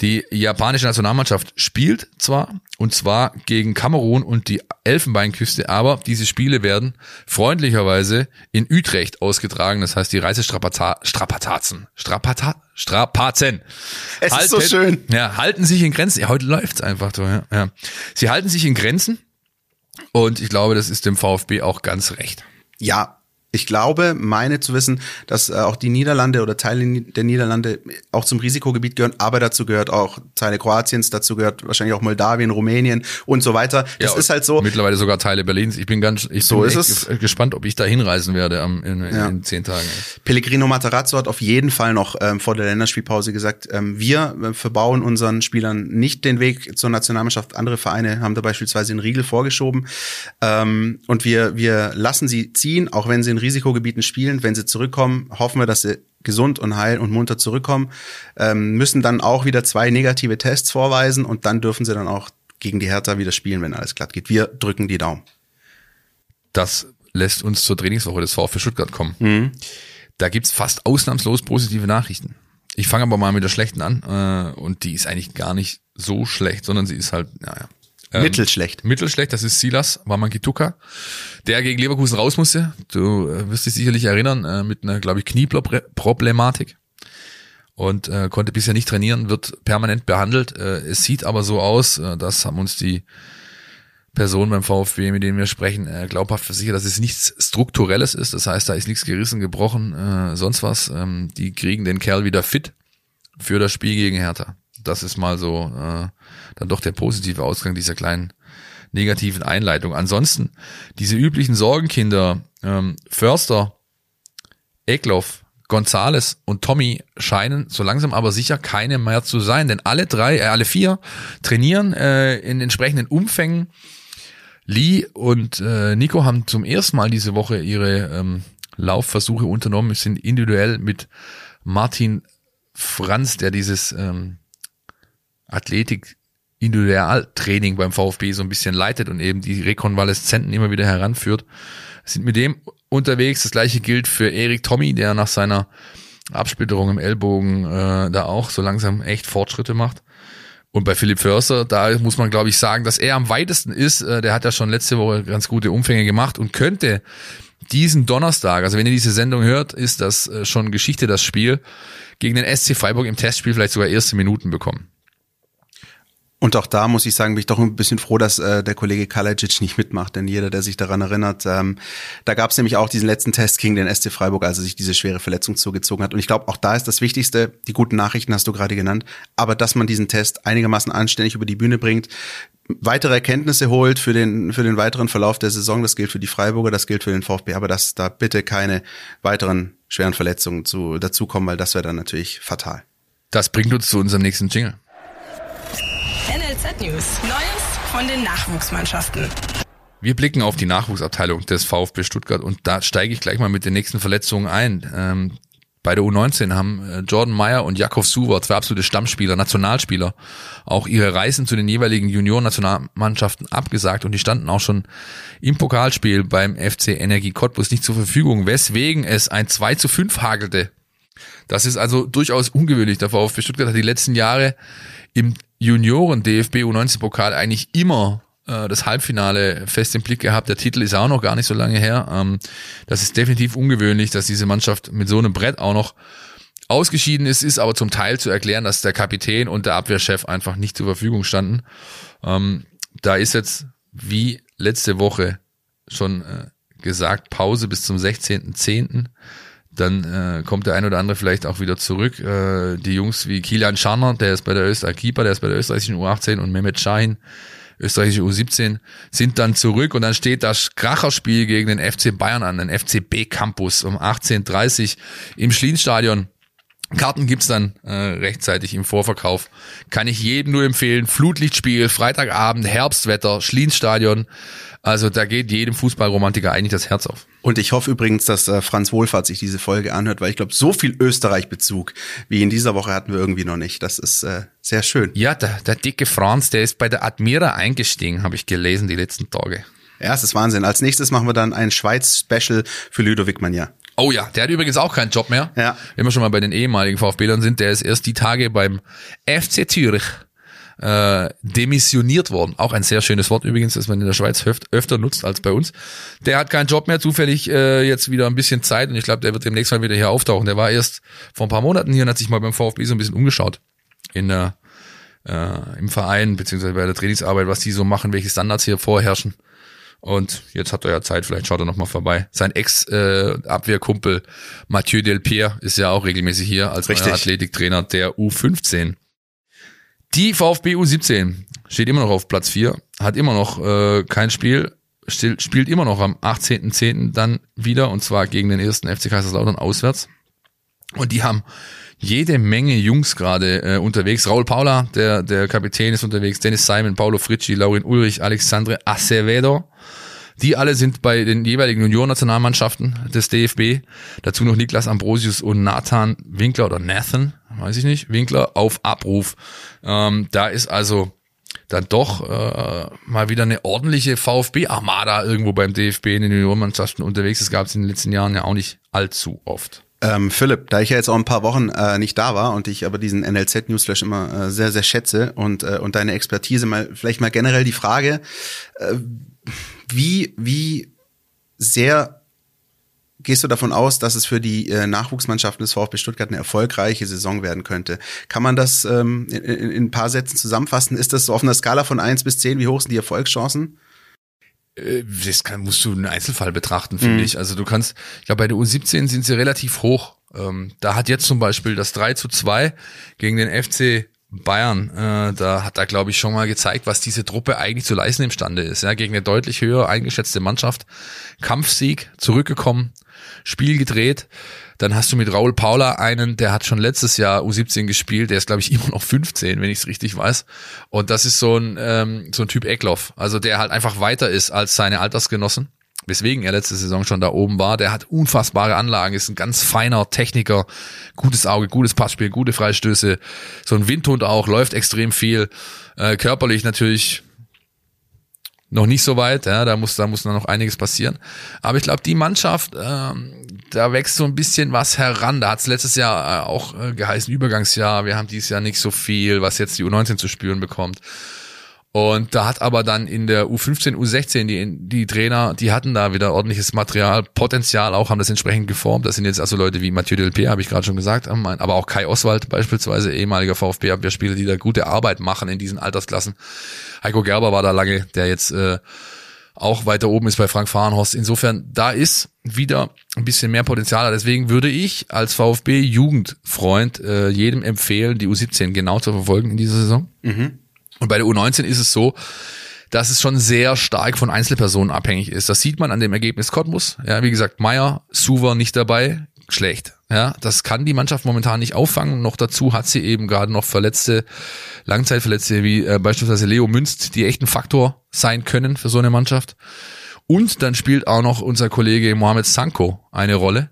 die japanische Nationalmannschaft spielt zwar, und zwar gegen Kamerun und die Elfenbeinküste, aber diese Spiele werden freundlicherweise in Utrecht ausgetragen. Das heißt, die Reisestrapazen, Strapata, Strapazen. Es ist so schön. Ja, halten sich in Grenzen. Ja, heute läuft's einfach so, ja. ja. Sie halten sich in Grenzen und ich glaube, das ist dem VfB auch ganz recht. Ja, Ich glaube, meine zu wissen, dass äh, auch die Niederlande oder Teile der Niederlande auch zum Risikogebiet gehören, aber dazu gehört auch Teile Kroatiens, dazu gehört wahrscheinlich auch Moldawien, Rumänien und so weiter. Das Ja, ist halt so. Mittlerweile sogar Teile Berlins. Ich bin ganz, ich So bin ist es. ge- gespannt, ob ich da hinreisen werde am, in, in, Ja. in zehn Tagen. Pellegrino Matarazzo hat auf jeden Fall noch ähm, vor der Länderspielpause gesagt, ähm, wir äh, verbauen unseren Spielern nicht den Weg zur Nationalmannschaft. Andere Vereine haben da beispielsweise einen Riegel vorgeschoben. Ähm, und wir, wir lassen sie ziehen, auch wenn sie in Risikogebieten spielen. Wenn sie zurückkommen, hoffen wir, dass sie gesund und heil und munter zurückkommen, ähm, müssen dann auch wieder zwei negative Tests vorweisen und dann dürfen sie dann auch gegen die Hertha wieder spielen, wenn alles glatt geht. Wir drücken die Daumen. Das lässt uns zur Trainingswoche des VfB Stuttgart kommen. Mhm. Da gibt's fast ausnahmslos positive Nachrichten. Ich fange aber mal mit der schlechten an äh, und die ist eigentlich gar nicht so schlecht, sondern sie ist halt, naja. Ähm, Mittelschlecht. Mittelschlecht, das ist Silas Wamangituka, der gegen Leverkusen raus musste. Du äh, wirst dich sicherlich erinnern, äh, mit einer, glaube ich, Knieproblematik. Und äh, konnte bisher nicht trainieren, wird permanent behandelt. Äh, es sieht aber so aus, äh, das haben uns die Personen beim VfB, mit denen wir sprechen, äh, glaubhaft versichert, dass es nichts Strukturelles ist. Das heißt, da ist nichts gerissen, gebrochen, äh, sonst was. Ähm, die kriegen den Kerl wieder fit für das Spiel gegen Hertha. Das ist mal so äh, dann doch der positive Ausgang dieser kleinen negativen Einleitung. Ansonsten diese üblichen Sorgenkinder, ähm, Förster, Ekloff, Gonzales und Tommy scheinen so langsam aber sicher keine mehr zu sein, denn alle drei, äh, alle vier trainieren äh, in entsprechenden Umfängen. Lee und äh, Nico haben zum ersten Mal diese Woche ihre ähm, Laufversuche unternommen, sind individuell mit Martin Franz, der dieses ähm, Athletik Individualtraining beim VfB so ein bisschen leitet und eben die Rekonvaleszenten immer wieder heranführt, sind mit dem unterwegs. Das gleiche gilt für Erik Tommy, der nach seiner Absplitterung im Ellbogen äh, da auch so langsam echt Fortschritte macht. Und bei Philipp Förster, da muss man glaube ich sagen, dass er am weitesten ist. Äh, der hat ja schon letzte Woche ganz gute Umfänge gemacht und könnte diesen Donnerstag, also wenn ihr diese Sendung hört, ist das äh, schon Geschichte, das Spiel, gegen den SC Freiburg im Testspiel vielleicht sogar erste Minuten bekommen. Und auch da muss ich sagen, bin ich doch ein bisschen froh, dass äh, der Kollege Kalajic nicht mitmacht, denn jeder, der sich daran erinnert, ähm, da gab es nämlich auch diesen letzten Test gegen den SC Freiburg, als er sich diese schwere Verletzung zugezogen hat. Und ich glaube, auch da ist das Wichtigste, die guten Nachrichten hast du gerade genannt, aber dass man diesen Test einigermaßen anständig über die Bühne bringt, weitere Erkenntnisse holt für den, für den weiteren Verlauf der Saison. Das gilt für die Freiburger, das gilt für den VfB, aber dass da bitte keine weiteren schweren Verletzungen zu, dazukommen, weil das wäre dann natürlich fatal. Das bringt uns zu unserem nächsten Jingle. News. Neues von den Nachwuchsmannschaften. Wir blicken auf die Nachwuchsabteilung des VfB Stuttgart und da steige ich gleich mal mit den nächsten Verletzungen ein. Ähm, bei der U19 haben äh, Jordan Meyer und Jakov Suwer, zwei absolute Stammspieler, Nationalspieler, auch ihre Reisen zu den jeweiligen Junioren-Nationalmannschaften abgesagt und die standen auch schon im Pokalspiel beim FC Energie Cottbus nicht zur Verfügung, weswegen es ein 2 zu 5 hagelte. Das ist also durchaus ungewöhnlich. Der VfB Stuttgart hat die letzten Jahre im Junioren DFB U19 Pokal eigentlich immer äh, das Halbfinale fest im Blick gehabt. Der Titel ist auch noch gar nicht so lange her. Ähm, das ist definitiv ungewöhnlich, dass diese Mannschaft mit so einem Brett auch noch ausgeschieden ist, ist aber zum Teil zu erklären, dass der Kapitän und der Abwehrchef einfach nicht zur Verfügung standen. Ähm, da ist jetzt wie letzte Woche schon äh, gesagt, Pause bis zum 16.10. Dann äh, kommt der ein oder andere vielleicht auch wieder zurück. Äh, die Jungs wie Kilian Scharner, der ist bei der Österreich Keeper, der ist bei der österreichischen U18 und Mehmet Shahin, österreichische U17, sind dann zurück und dann steht das Kracherspiel gegen den FC Bayern an, den FCB Campus um 18.30 im Schlienstadion. Karten gibt's dann äh, rechtzeitig im Vorverkauf. Kann ich jedem nur empfehlen. Flutlichtspiel, Freitagabend, Herbstwetter, Schlienstadion. Also da geht jedem Fußballromantiker eigentlich das Herz auf. Und ich hoffe übrigens, dass äh, Franz Wohlfahrt sich diese Folge anhört, weil ich glaube, so viel Österreich-Bezug wie in dieser Woche hatten wir irgendwie noch nicht. Das ist äh, sehr schön. Ja, der, der dicke Franz, der ist bei der Admira eingestiegen, habe ich gelesen die letzten Tage. Ja, es ist Wahnsinn. Als nächstes machen wir dann ein Schweiz-Special für Ludovic Magna. Oh ja, der hat übrigens auch keinen Job mehr. Ja. Wenn wir schon mal bei den ehemaligen VfB-Lern sind, der ist erst die Tage beim FC Zürich äh, demissioniert worden. Auch ein sehr schönes Wort übrigens, das man in der Schweiz öf öfter nutzt als bei uns. Der hat keinen Job mehr, zufällig äh, jetzt wieder ein bisschen Zeit und ich glaube, der wird demnächst mal wieder hier auftauchen. Der war erst vor ein paar Monaten hier und hat sich mal beim VfB so ein bisschen umgeschaut in der äh, im Verein beziehungsweise bei der Trainingsarbeit, was die so machen, welche Standards hier vorherrschen. Und jetzt hat er ja Zeit, vielleicht schaut er nochmal vorbei. Sein Ex-Abwehrkumpel äh, Mathieu Delpierre ist ja auch regelmäßig hier als Richtig. Athletiktrainer der U15. Die VfB U17 steht immer noch auf Platz 4, hat immer noch äh, kein Spiel, spielt immer noch am 18.10. dann wieder und zwar gegen den ersten FC Kaiserslautern auswärts. Und die haben jede Menge Jungs gerade äh, unterwegs. Raul Paula, der, der Kapitän ist unterwegs, Dennis Simon, Paulo Fritschi, Laurin Ulrich, Alexandre Acevedo. Die alle sind bei den jeweiligen Junior-Nationalmannschaften des DFB. Dazu noch Niklas Ambrosius und Nathan Winkler oder Nathan, weiß ich nicht, Winkler auf Abruf. Ähm, da ist also dann doch äh, mal wieder eine ordentliche VfB-Armada irgendwo beim DFB in den Juniormannschaften unterwegs. Das gab es in den letzten Jahren ja auch nicht allzu oft. Ähm, Philipp, da ich ja jetzt auch ein paar Wochen äh, nicht da war und ich aber diesen NLZ-Newsflash immer äh, sehr, sehr schätze und, äh, und deine Expertise mal, vielleicht mal generell die Frage, äh, wie, wie sehr gehst du davon aus, dass es für die äh, Nachwuchsmannschaften des VfB Stuttgart eine erfolgreiche Saison werden könnte? Kann man das ähm, in, in, in ein paar Sätzen zusammenfassen? Ist das so auf einer Skala von eins bis zehn? Wie hoch sind die Erfolgschancen? Äh, Das kann, musst du einen Einzelfall betrachten, finde ich. Also du kannst, ich glaube, bei der U17 sind sie relativ hoch. Ähm, da hat jetzt zum Beispiel das 3 zu 2 gegen den FC Bayern, äh, da hat er, glaube ich, schon mal gezeigt, was diese Truppe eigentlich zu leisten imstande ist. Ja, gegen eine deutlich höher eingeschätzte Mannschaft. Kampfsieg, zurückgekommen, Spiel gedreht. Dann hast du mit Raul Paula einen, der hat schon letztes Jahr U17 gespielt, der ist, glaube ich, immer noch 15, wenn ich es richtig weiß. Und das ist so ein, ähm, so ein Typ Eckloff, also der halt einfach weiter ist als seine Altersgenossen weswegen er letzte Saison schon da oben war. Der hat unfassbare Anlagen, ist ein ganz feiner Techniker, gutes Auge, gutes Passspiel, gute Freistöße, so ein Windhund auch, läuft extrem viel, äh, körperlich natürlich noch nicht so weit, ja, da muss da muss noch einiges passieren. Aber ich glaube, die Mannschaft, ähm, da wächst so ein bisschen was heran. Da hat es letztes Jahr äh, auch äh, geheißen Übergangsjahr. Wir haben dieses Jahr nicht so viel, was jetzt die U19 zu spüren bekommt. Und da hat aber dann in der U15, U16 die, die Trainer, die hatten da wieder ordentliches Material, Potenzial auch, haben das entsprechend geformt. Das sind jetzt also Leute wie Mathieu Delpierre, habe ich gerade schon gesagt, aber auch Kai Oswald beispielsweise, ehemaliger VfB-Abwehrspieler, die da gute Arbeit machen in diesen Altersklassen. Heiko Gerber war da lange, der jetzt äh, auch weiter oben ist bei Frank Fahrenhorst. Insofern, da ist wieder ein bisschen mehr Potenzial. Deswegen würde ich als VfB-Jugendfreund äh, jedem empfehlen, die U17 genau zu verfolgen in dieser Saison. Mhm. Und bei der U19 ist es so, dass es schon sehr stark von Einzelpersonen abhängig ist. Das sieht man an dem Ergebnis Cottbus. Ja, wie gesagt, Meier, Suver nicht dabei, schlecht. Ja, das kann die Mannschaft momentan nicht auffangen. Noch dazu hat sie eben gerade noch Verletzte, Langzeitverletzte wie äh, beispielsweise Leo Münst, die echt ein Faktor sein können für so eine Mannschaft. Und dann spielt auch noch unser Kollege Mohamed Sanko eine Rolle.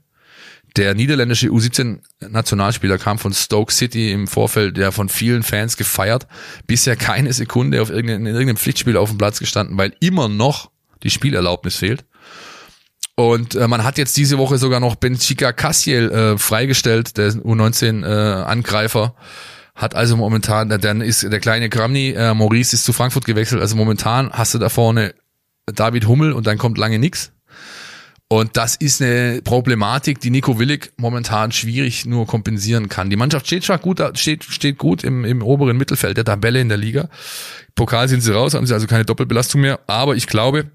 Der niederländische U17-Nationalspieler kam von Stoke City im Vorfeld, der von vielen Fans gefeiert. Bisher keine Sekunde auf irgendein, in irgendeinem Pflichtspiel auf dem Platz gestanden, weil immer noch die Spielerlaubnis fehlt. Und äh, man hat jetzt diese Woche sogar noch Benchika Cassiel äh, freigestellt, der U19-Angreifer. Äh, hat also momentan, dann ist der kleine Kramny, äh, Maurice ist zu Frankfurt gewechselt. Also momentan hast du da vorne David Hummel und dann kommt lange nix. Und das ist eine Problematik, die Nico Willig momentan schwierig nur kompensieren kann. Die Mannschaft steht schon gut, steht, steht gut im, im oberen Mittelfeld der Tabelle in der Liga. Pokal sind sie raus, haben sie also keine Doppelbelastung mehr. Aber ich glaube,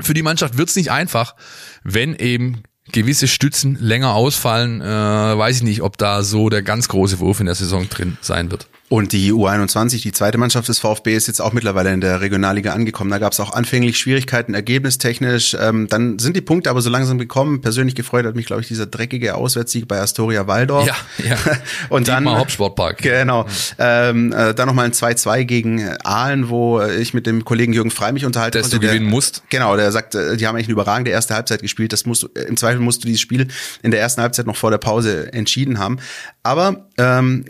für die Mannschaft wird's nicht einfach, wenn eben gewisse Stützen länger ausfallen. Äh, weiß ich nicht, ob da so der ganz große Wurf in der Saison drin sein wird. Und die U21, die zweite Mannschaft des VfB, ist jetzt auch mittlerweile in der Regionalliga angekommen. Da gab es auch anfänglich Schwierigkeiten, ergebnistechnisch. Ähm, dann sind die Punkte aber so langsam gekommen. Persönlich gefreut hat mich, glaube ich, dieser dreckige Auswärtssieg bei Astoria Waldorf. Ja, ja. Und dann Hauptsportpark. Genau. Ähm, äh, dann nochmal ein 2-2 gegen Aalen, wo ich mit dem Kollegen Jürgen Frei mich unterhalten Dass konnte. du gewinnen der, musst. Genau, der sagt, die haben eigentlich eine überragende erste Halbzeit gespielt. Das musst du, im Zweifel musst du dieses Spiel in der ersten Halbzeit noch vor der Pause entschieden haben. Aber ähm,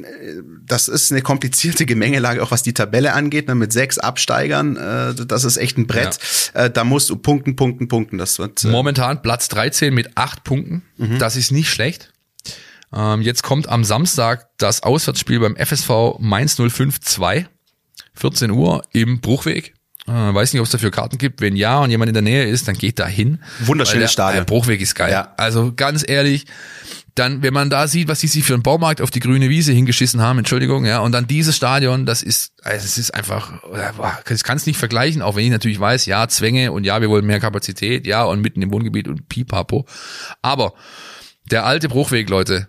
das ist eine komplizierte Gemengelage, auch was die Tabelle angeht, ne, mit sechs Absteigern. Äh, das ist echt ein Brett. Ja. Äh, da musst du punkten, punkten, punkten. Das wird äh momentan Platz 13 mit acht Punkten. Mhm. Das ist nicht schlecht. Ähm, jetzt kommt am Samstag das Auswärtsspiel beim FSV Mainz 05 2, 14 Uhr im Bruchweg. Äh, weiß nicht, ob es dafür Karten gibt. Wenn ja und jemand in der Nähe ist, dann geht da hin. Wunderschönes Stadion. Der Bruchweg ist geil. Ja. Also ganz ehrlich, dann, wenn man da sieht, was die sich für einen Baumarkt auf die grüne Wiese hingeschissen haben, Entschuldigung, ja, und dann dieses Stadion, das ist, also es ist einfach, ich kann es nicht vergleichen, auch wenn ich natürlich weiß, ja, Zwänge und ja, wir wollen mehr Kapazität, ja, und mitten im Wohngebiet und pipapo. Aber der alte Bruchweg, Leute,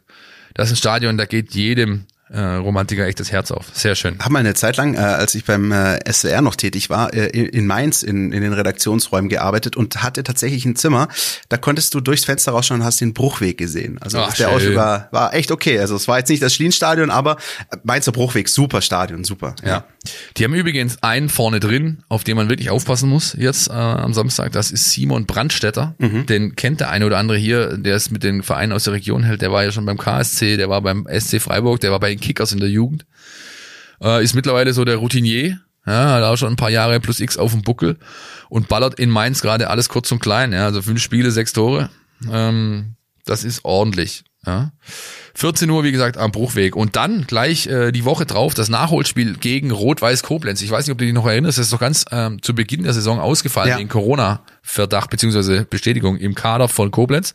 das ist ein Stadion, da geht jedem äh, Romantiker echt das Herz auf. Sehr schön. Hab mal eine Zeit lang, äh, als ich beim äh, SWR noch tätig war, äh, in Mainz in, in den Redaktionsräumen gearbeitet und hatte tatsächlich ein Zimmer. Da konntest du durchs Fenster rausschauen und hast den Bruchweg gesehen. Also Ach, der. Ausschnitt war, war echt okay. Also es war jetzt nicht das Schlienstadion, aber Mainzer Bruchweg, super Stadion, super. Ja. Die haben übrigens einen vorne drin, auf den man wirklich aufpassen muss jetzt äh, am Samstag. Das ist Simon Brandstetter. Den kennt der eine oder andere hier, der ist mit den Vereinen aus der Region hält. Der war ja schon beim KSC, der war beim SC Freiburg, der war bei den Kickers in der Jugend. Äh, ist mittlerweile so der Routinier. Ja, hat auch schon ein paar Jahre plus X auf dem Buckel und ballert in Mainz gerade alles kurz und klein. Ja, also fünf Spiele, sechs Tore. Ähm, das ist ordentlich. Ja. 14 Uhr, wie gesagt, am Bruchweg. Und dann gleich äh, die Woche drauf das Nachholspiel gegen Rot-Weiß Koblenz. Ich weiß nicht, ob du dich noch erinnerst, das ist doch ganz ähm, zu Beginn der Saison ausgefallen Ja. wegen Corona-Verdacht beziehungsweise Bestätigung im Kader von Koblenz.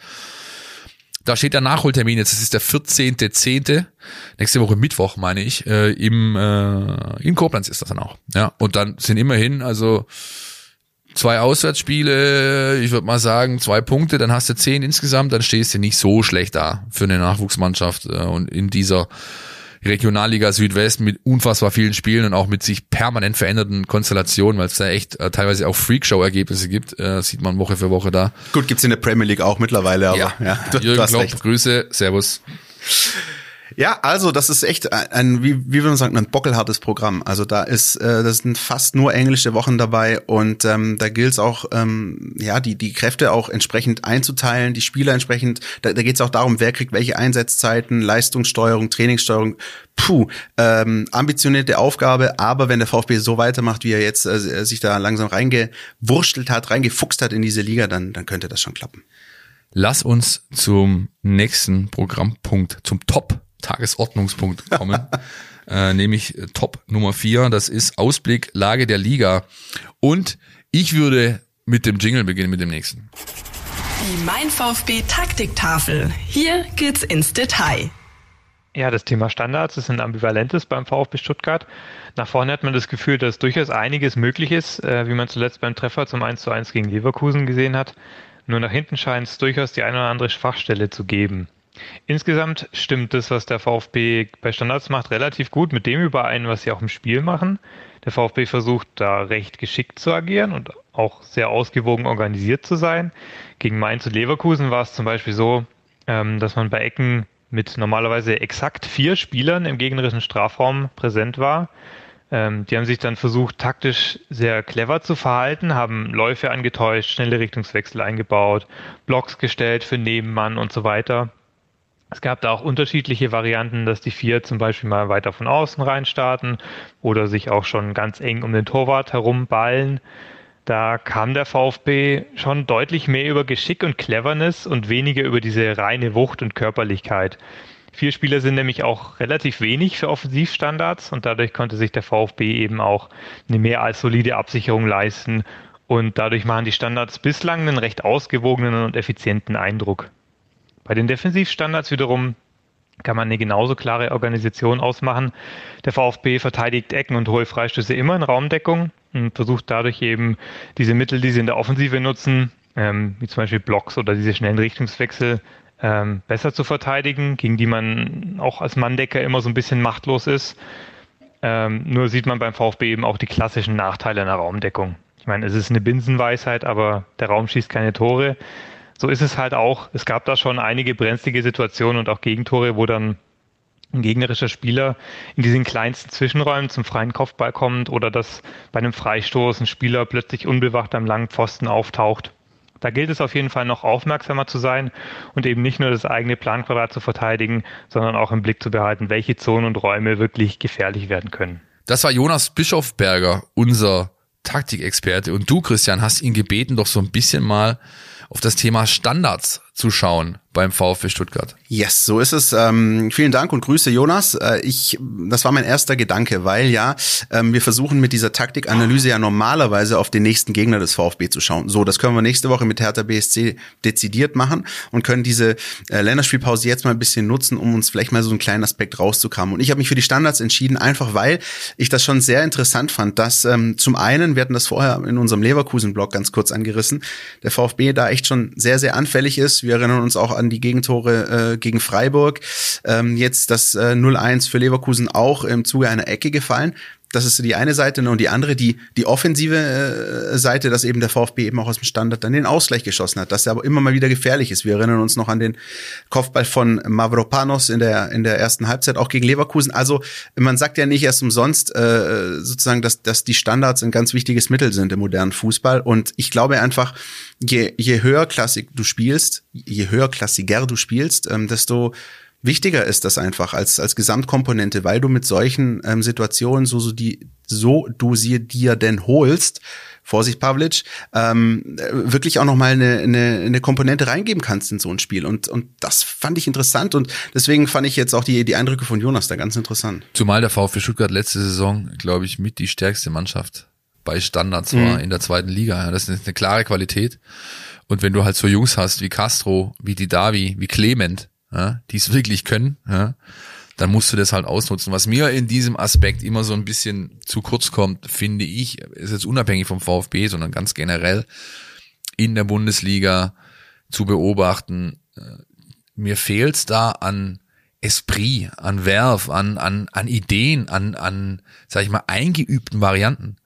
Da steht der Nachholtermin jetzt, das ist der 14.10. Nächste Woche Mittwoch, meine ich. Äh, im, äh, in Koblenz ist das dann auch. Ja, und dann sind immerhin, also zwei Auswärtsspiele, ich würde mal sagen, zwei Punkte, dann hast du zehn insgesamt, dann stehst du nicht so schlecht da für eine Nachwuchsmannschaft äh, und in dieser Regionalliga Südwest mit unfassbar vielen Spielen und auch mit sich permanent veränderten Konstellationen, weil es da echt äh, teilweise auch Freakshow-Ergebnisse gibt, äh, sieht man Woche für Woche da. Gut, gibt's in der Premier League auch mittlerweile, aber ja, du, du Jürgen hast Klopp. Grüße, Servus. Ja, also das ist echt ein, wie, wie würde man sagen, ein bockelhartes Programm. Also da ist, äh, das sind fast nur englische Wochen dabei und ähm, da gilt es auch, ähm, ja, die die Kräfte auch entsprechend einzuteilen, die Spieler entsprechend. Da, da geht es auch darum, wer kriegt welche Einsatzzeiten, Leistungssteuerung, Trainingssteuerung. Puh, ähm, ambitionierte Aufgabe. Aber wenn der VfB so weitermacht, wie er jetzt äh, sich da langsam reingewurschtelt hat, reingefuchst hat in diese Liga, dann dann könnte das schon klappen. Lass uns zum nächsten Programmpunkt, zum Top-Tagesordnungspunkt kommen. äh, nämlich Top Nummer vier. Das ist Ausblick, Lage der Liga. Und ich würde mit dem Jingle beginnen, mit dem nächsten. Die Mein VfB Taktiktafel. Hier geht's ins Detail. Ja, das Thema Standards ist ein ambivalentes beim VfB Stuttgart. Nach vorne hat man das Gefühl, dass durchaus einiges möglich ist, äh, wie man zuletzt beim Treffer zum 1 zu 1 gegen Leverkusen gesehen hat. Nur nach hinten scheint es durchaus die eine oder andere Schwachstelle zu geben. Insgesamt stimmt das, was der VfB bei Standards macht, relativ gut mit dem überein, was sie auch im Spiel machen. Der VfB versucht da recht geschickt zu agieren und auch sehr ausgewogen organisiert zu sein. Gegen Mainz und Leverkusen war es zum Beispiel so, ähm, dass man bei Ecken mit normalerweise exakt vier Spielern im gegnerischen Strafraum präsent war. Ähm, die haben sich dann versucht, taktisch sehr clever zu verhalten, haben Läufe angetäuscht, schnelle Richtungswechsel eingebaut, Blocks gestellt für Nebenmann und so weiter. Es gab da auch unterschiedliche Varianten, dass die vier zum Beispiel mal weiter von außen rein starten oder sich auch schon ganz eng um den Torwart herumballen. Da kam der VfB schon deutlich mehr über Geschick und Cleverness und weniger über diese reine Wucht und Körperlichkeit. Vier Spieler sind nämlich auch relativ wenig für Offensivstandards und dadurch konnte sich der VfB eben auch eine mehr als solide Absicherung leisten und dadurch machen die Standards bislang einen recht ausgewogenen und effizienten Eindruck. Bei den Defensivstandards wiederum kann man eine genauso klare Organisation ausmachen. Der VfB verteidigt Ecken und hohe Freistöße immer in Raumdeckung und versucht dadurch eben diese Mittel, die sie in der Offensive nutzen, ähm, wie zum Beispiel Blocks oder diese schnellen Richtungswechsel, ähm, besser zu verteidigen, gegen die man auch als Manndecker immer so ein bisschen machtlos ist. Ähm, nur sieht man beim VfB eben auch die klassischen Nachteile einer Raumdeckung. Ich meine, es ist eine Binsenweisheit, aber der Raum schießt keine Tore. So ist es halt auch. Es gab da schon einige brenzlige Situationen und auch Gegentore, wo dann ein gegnerischer Spieler in diesen kleinsten Zwischenräumen zum freien Kopfball kommt oder dass bei einem Freistoß ein Spieler plötzlich unbewacht am langen Pfosten auftaucht. Da gilt es auf jeden Fall noch aufmerksamer zu sein und eben nicht nur das eigene Planquadrat zu verteidigen, sondern auch im Blick zu behalten, welche Zonen und Räume wirklich gefährlich werden können. Das war Jonas Bischofberger, unser Taktikexperte. Und du, Christian, hast ihn gebeten, doch so ein bisschen mal auf das Thema Standards zu schauen beim VfB Stuttgart. Yes, so ist es. Ähm, vielen Dank und Grüße, Jonas. Äh, ich, das war mein erster Gedanke, weil ja, ähm, wir versuchen mit dieser Taktikanalyse ja normalerweise auf den nächsten Gegner des VfB zu schauen. So, das können wir nächste Woche mit Hertha BSC dezidiert machen und können diese äh, Länderspielpause jetzt mal ein bisschen nutzen, um uns vielleicht mal so einen kleinen Aspekt rauszukramen. Und ich habe mich für die Standards entschieden, einfach weil ich das schon sehr interessant fand, dass ähm, zum einen, wir hatten das vorher in unserem Leverkusen-Blog ganz kurz angerissen, der VfB da echt schon sehr, sehr anfällig ist. Wir erinnern uns auch an die Gegentore äh, gegen Freiburg. Ähm, jetzt das äh, 0-1 für Leverkusen auch im Zuge einer Ecke gefallen. Das ist die eine Seite und die andere, die, die offensive äh, Seite, dass eben der VfB eben auch aus dem Standard dann den Ausgleich geschossen hat, dass er aber immer mal wieder gefährlich ist. Wir erinnern uns noch an den Kopfball von Mavropanos in der, in der ersten Halbzeit, auch gegen Leverkusen. Also man sagt ja nicht erst umsonst äh, sozusagen, dass, dass die Standards ein ganz wichtiges Mittel sind im modernen Fußball. Und ich glaube einfach, je, je höher klassik du spielst, je höher klassiger du spielst, ähm, desto wichtiger ist das einfach als als Gesamtkomponente, weil du mit solchen ähm, Situationen so so die so du sie dir denn holst, Vorsicht Pavlic, ähm, wirklich auch noch mal eine, eine, eine Komponente reingeben kannst in so ein Spiel und und das fand ich interessant und deswegen fand ich jetzt auch die die Eindrücke von Jonas da ganz interessant. Zumal der VfB Stuttgart letzte Saison, glaube ich, mit die stärkste Mannschaft bei Standards war mhm. in der zweiten Liga. Das ist eine klare Qualität. Und wenn du halt so Jungs hast wie Castro, wie Didavi, wie Clement, ja, die es wirklich können, ja, dann musst du das halt ausnutzen. Was mir in diesem Aspekt immer so ein bisschen zu kurz kommt, finde ich, ist jetzt unabhängig vom VfB, sondern ganz generell in der Bundesliga zu beobachten. Äh, mir fehlt's da an Esprit, an Werf, an, an, an Ideen, an, an, sag ich mal, eingeübten Varianten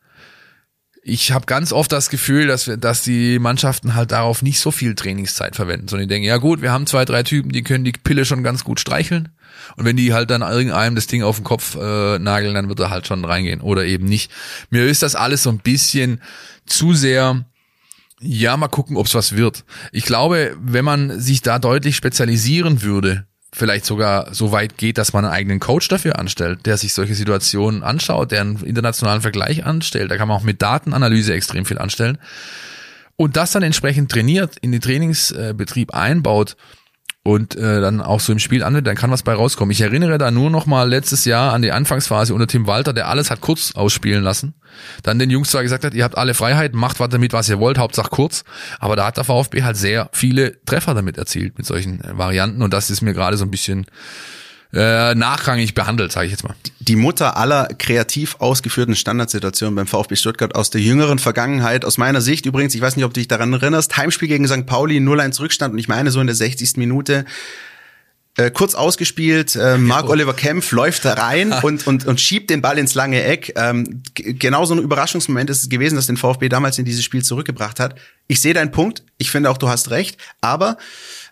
ich habe ganz oft das Gefühl, dass wir, dass die Mannschaften halt darauf nicht so viel Trainingszeit verwenden, sondern die denken, ja gut, wir haben zwei, drei Typen, die können die Pille schon ganz gut streicheln. Und wenn die halt dann irgendeinem das Ding auf den Kopf äh, nageln, dann wird er halt schon reingehen oder eben nicht. Mir ist das alles so ein bisschen zu sehr, ja, mal gucken, ob's was wird. Ich glaube, wenn man sich da deutlich spezialisieren würde, vielleicht sogar so weit geht, dass man einen eigenen Coach dafür anstellt, der sich solche Situationen anschaut, der einen internationalen Vergleich anstellt. Da kann man auch mit Datenanalyse extrem viel anstellen. Und das dann entsprechend trainiert, in den Trainingsbetrieb einbaut und äh, dann auch so im Spiel anwendet, dann kann was bei rauskommen. Ich erinnere da nur noch mal letztes Jahr an die Anfangsphase unter Tim Walter, der alles hat kurz ausspielen lassen. Dann den Jungs zwar gesagt hat, ihr habt alle Freiheit, macht was damit, was ihr wollt, Hauptsache kurz. Aber da hat der VfB halt sehr viele Treffer damit erzielt, mit solchen äh, Varianten. Und das ist mir gerade so ein bisschen äh, nachrangig behandelt, sage ich jetzt mal. Die Mutter aller kreativ ausgeführten Standardsituationen beim VfB Stuttgart aus der jüngeren Vergangenheit, aus meiner Sicht übrigens, ich weiß nicht, ob du dich daran erinnerst, Heimspiel gegen St. Pauli, 0-1 Rückstand und ich meine so in der 60. Minute äh, kurz ausgespielt, äh, Marc-Oliver Kempf läuft da rein und, und, und schiebt den Ball ins lange Eck. Ähm, genau so ein Überraschungsmoment ist es gewesen, dass den VfB damals in dieses Spiel zurückgebracht hat. Ich sehe deinen Punkt, ich finde auch, du hast recht, aber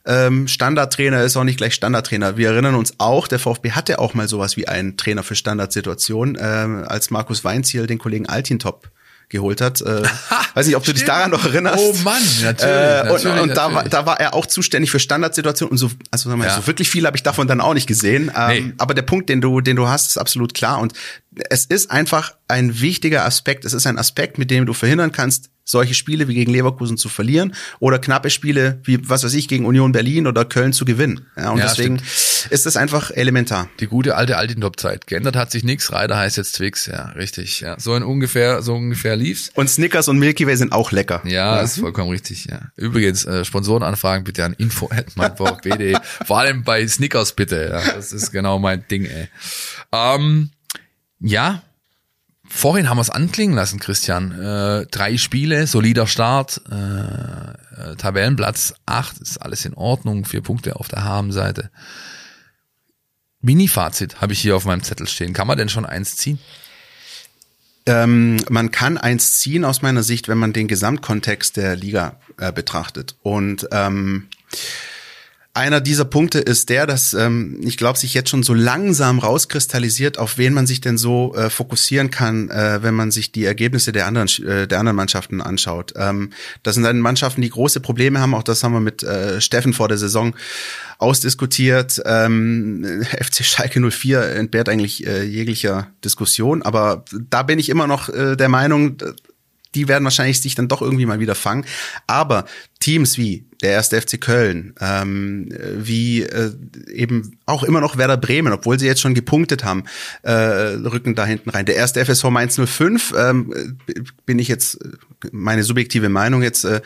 ähm, Standardtrainer ist auch nicht gleich Standardtrainer. Wir erinnern uns auch, der VfB hatte auch mal sowas wie einen Trainer für Standardsituationen, ähm, als Markus Weinziel den Kollegen Altintop geholt hat. Äh, weiß nicht, ob du dich daran noch erinnerst. Oh Mann, natürlich. Äh, natürlich und und natürlich. Da, war, da war er auch zuständig für Standardsituationen und so, also sag mal, Ja. so wirklich viel habe ich davon dann auch nicht gesehen. Ähm, Nee. Aber der Punkt, den du, den du hast, ist absolut klar. Und es ist einfach ein wichtiger Aspekt. Es ist ein Aspekt, mit dem du verhindern kannst, solche Spiele wie gegen Leverkusen zu verlieren oder knappe Spiele wie, was weiß ich, gegen Union Berlin oder Köln zu gewinnen. Ja, und Ja, deswegen ist das einfach elementar. Die gute alte Altintop-Zeit. Geändert hat sich nichts. Reiter heißt jetzt Twix. Ja, richtig. Ja, so in ungefähr, so ungefähr lief's. Und Snickers und Milky Way sind auch lecker. Ja, ist vollkommen richtig, ja. Übrigens, äh, Sponsorenanfragen bitte an info info.meinvfb.de. Vor allem bei Snickers bitte, ja. Das ist genau mein Ding, ey. Ähm, ja, vorhin haben wir es anklingen lassen, Christian. Äh, drei Spiele, solider Start, äh, äh, Tabellenplatz acht, ist alles in Ordnung, vier Punkte auf der Habenseite. Mini-Fazit habe ich hier auf meinem Zettel stehen. Kann man denn schon eins ziehen? Ähm, man kann eins ziehen aus meiner Sicht, wenn man den Gesamtkontext der Liga äh, betrachtet. Und ähm, einer dieser Punkte ist der, dass ähm, ich glaube, sich jetzt schon so langsam rauskristallisiert, auf wen man sich denn so äh, fokussieren kann, äh, wenn man sich die Ergebnisse der anderen äh, der anderen Mannschaften anschaut. Ähm, das sind dann Mannschaften, die große Probleme haben. Auch das haben wir mit äh, Steffen vor der Saison ausdiskutiert. Ähm, FC Schalke 04 entbehrt eigentlich äh, jeglicher Diskussion, aber da bin ich immer noch äh, der Meinung, die werden wahrscheinlich sich dann doch irgendwie mal wieder fangen. Aber Teams wie der erste FC Köln, ähm, wie äh, eben auch immer noch Werder Bremen, obwohl sie jetzt schon gepunktet haben, äh, rücken da hinten rein. Der erste FSV Mainz 05, ähm, bin ich jetzt, meine subjektive Meinung jetzt, äh,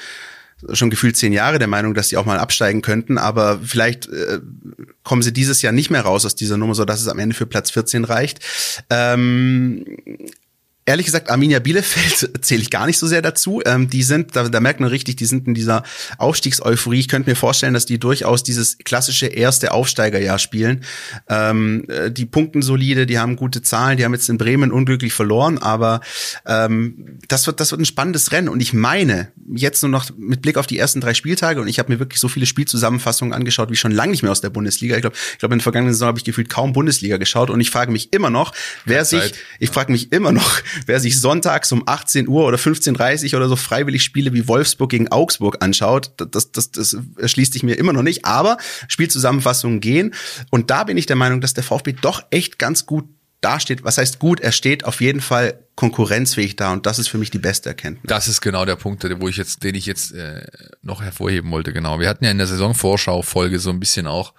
schon gefühlt zehn Jahre der Meinung, dass sie auch mal absteigen könnten, aber vielleicht äh, kommen sie dieses Jahr nicht mehr raus aus dieser Nummer, so dass es am Ende für Platz 14 reicht. Ähm, Ehrlich gesagt, Arminia Bielefeld zähle ich gar nicht so sehr dazu. Ähm, die sind, da, da merkt man richtig, die sind in dieser Aufstiegseuphorie. Ich könnte mir vorstellen, dass die durchaus dieses klassische erste Aufsteigerjahr spielen. Ähm, äh, die punkten solide, die haben gute Zahlen, die haben jetzt in Bremen unglücklich verloren, aber ähm, das wird, das wird ein spannendes Rennen. Und ich meine, jetzt nur noch mit Blick auf die ersten drei Spieltage, und ich habe mir wirklich so viele Spielzusammenfassungen angeschaut, wie schon lange nicht mehr aus der Bundesliga. Ich glaube, ich glaube, in der vergangenen Saison habe ich gefühlt kaum Bundesliga geschaut und ich frage mich immer noch, wer sich, ich frage mich immer noch, wer sich sonntags um 18 Uhr oder 15.30 Uhr oder so freiwillig Spiele wie Wolfsburg gegen Augsburg anschaut, das, das, das erschließt sich mir immer noch nicht. Aber Spielzusammenfassungen gehen. Und da bin ich der Meinung, dass der VfB doch echt ganz gut dasteht. Was heißt gut? Er steht auf jeden Fall konkurrenzfähig da und das ist für mich die beste Erkenntnis. Das ist genau der Punkt, wo ich jetzt, den ich jetzt äh, noch hervorheben wollte. Genau. Wir hatten ja in der Saisonvorschau-Folge so ein bisschen auch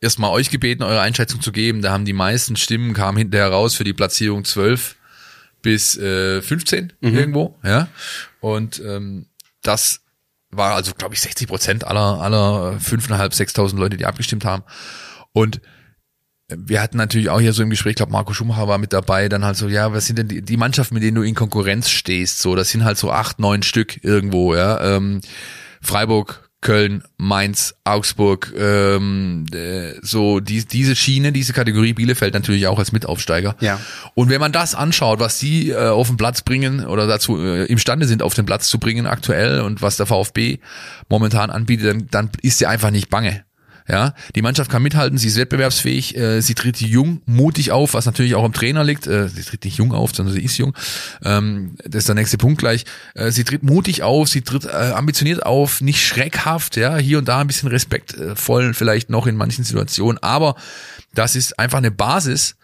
erstmal euch gebeten, eure Einschätzung zu geben. Da haben die meisten Stimmen kamen hinterher raus für die Platzierung 12 bis äh, 15 mhm. irgendwo, ja. Und ähm, das war also, glaube ich, 60 Prozent aller aller 5.500, 6.000 Leute, die abgestimmt haben. Und wir hatten natürlich auch hier so im Gespräch, glaube Marco Schumacher war mit dabei, dann halt so, ja, was sind denn die, die Mannschaften, mit denen du in Konkurrenz stehst? So, das sind halt so acht, neun Stück irgendwo, ja. Ähm, Freiburg, Köln, Mainz, Augsburg, ähm, äh, so die, diese Schiene, diese Kategorie Bielefeld natürlich auch als Mitaufsteiger. Ja. Und wenn man das anschaut, was die äh, auf den Platz bringen oder dazu äh, imstande sind, auf den Platz zu bringen aktuell und was der VfB momentan anbietet, dann, dann ist sie einfach nicht bange. Ja, die Mannschaft kann mithalten, sie ist wettbewerbsfähig, äh, sie tritt jung, mutig auf, was natürlich auch im Trainer liegt. Äh, sie tritt nicht jung auf, sondern sie ist jung. Ähm, das ist der nächste Punkt gleich. Äh, sie tritt mutig auf, sie tritt äh, ambitioniert auf, nicht schreckhaft, ja, hier und da ein bisschen respektvoll vielleicht noch in manchen Situationen, aber das ist einfach eine Basis,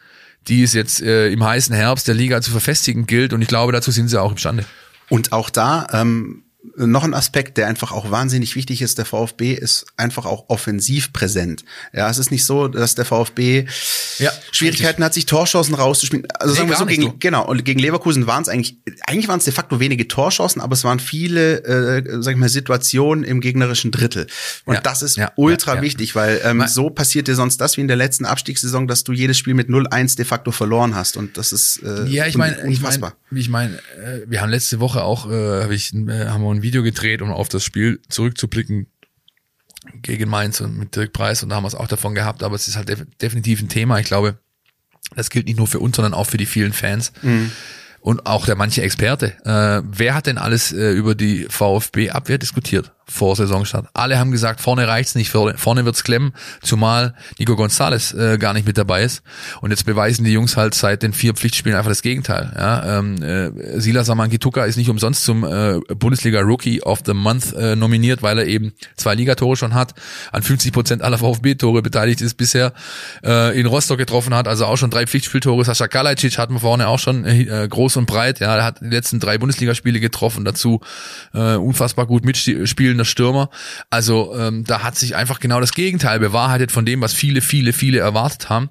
die es jetzt äh, im heißen Herbst der Liga zu verfestigen gilt und ich glaube, dazu sind sie auch imstande. Und auch da ähm, noch ein Aspekt, der einfach auch wahnsinnig wichtig ist, der VfB ist einfach auch offensiv präsent. Ja, es ist nicht so, dass der VfB ja, Schwierigkeiten richtig. hat, sich Torchancen rauszuspielen. Also nee, sagen wir so, gegen, genau, und gegen Leverkusen waren es eigentlich, eigentlich waren es de facto wenige Torchancen, aber es waren viele, äh, sag ich mal, Situationen im gegnerischen Drittel. Und ja, das ist ja, ultra wichtig, weil ähm, so passiert dir sonst das wie in der letzten Abstiegssaison, dass du jedes Spiel mit 0-1 de facto verloren hast. Und das ist äh, ja, ich meine, ich meine, ich mein, äh, wir haben letzte Woche auch, äh, hab ich, äh, haben wir ein Video gedreht, um auf das Spiel zurückzublicken gegen Mainz und mit Dirk Preis und da haben wir es auch davon gehabt, aber es ist halt def definitiv ein Thema. Ich glaube, das gilt nicht nur für uns, sondern auch für die vielen Fans. Mhm und auch der manche Experte. Äh, wer hat denn alles äh, über die VfB-Abwehr diskutiert vor Saisonstart? Alle haben gesagt, vorne reicht's nicht, vorne wird's klemmen, zumal Nico González äh, gar nicht mit dabei ist. Und jetzt beweisen die Jungs halt seit den vier Pflichtspielen einfach das Gegenteil. Ja, ähm, äh, Silas Amankituka ist nicht umsonst zum äh, Bundesliga Rookie of the Month äh, nominiert, weil er eben zwei Ligatore schon hat, an 50 Prozent aller VfB-Tore beteiligt ist bisher, äh, in Rostock getroffen hat, also auch schon drei Pflichtspieltore. Sascha Kalajdzic hatten wir vorne auch schon äh, groß und breit. Ja, er hat die letzten drei Bundesligaspiele getroffen, dazu äh, unfassbar gut mitspielender Stürmer. Also ähm, da hat sich einfach genau das Gegenteil bewahrheitet von dem, was viele, viele, viele erwartet haben.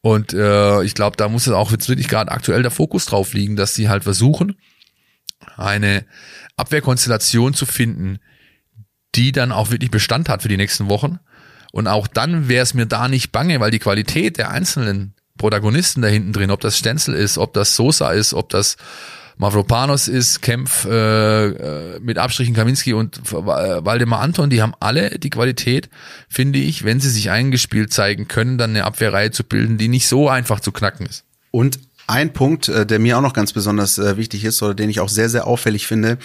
Und äh, ich glaube, da muss es auch jetzt wirklich gerade aktuell der Fokus drauf liegen, dass sie halt versuchen, eine Abwehrkonstellation zu finden, die dann auch wirklich Bestand hat für die nächsten Wochen. Und auch dann wäre es mir da nicht bange, weil die Qualität der einzelnen Protagonisten da hinten drin, ob das Stenzel ist, ob das Sosa ist, ob das Mavropanos ist, Kempf äh, äh mit Abstrichen Kaminski und äh, Waldemar Anton, die haben alle die Qualität, finde ich, wenn sie sich eingespielt zeigen können, dann eine Abwehrreihe zu bilden, die nicht so einfach zu knacken ist. Und ein Punkt, äh, der mir auch noch ganz besonders wichtig ist oder den ich auch sehr, sehr auffällig finde,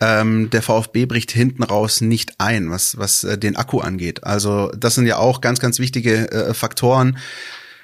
ähm, der VfB bricht hinten raus nicht ein, was, was den Akku angeht. Also das sind ja auch ganz, ganz wichtige äh, Faktoren.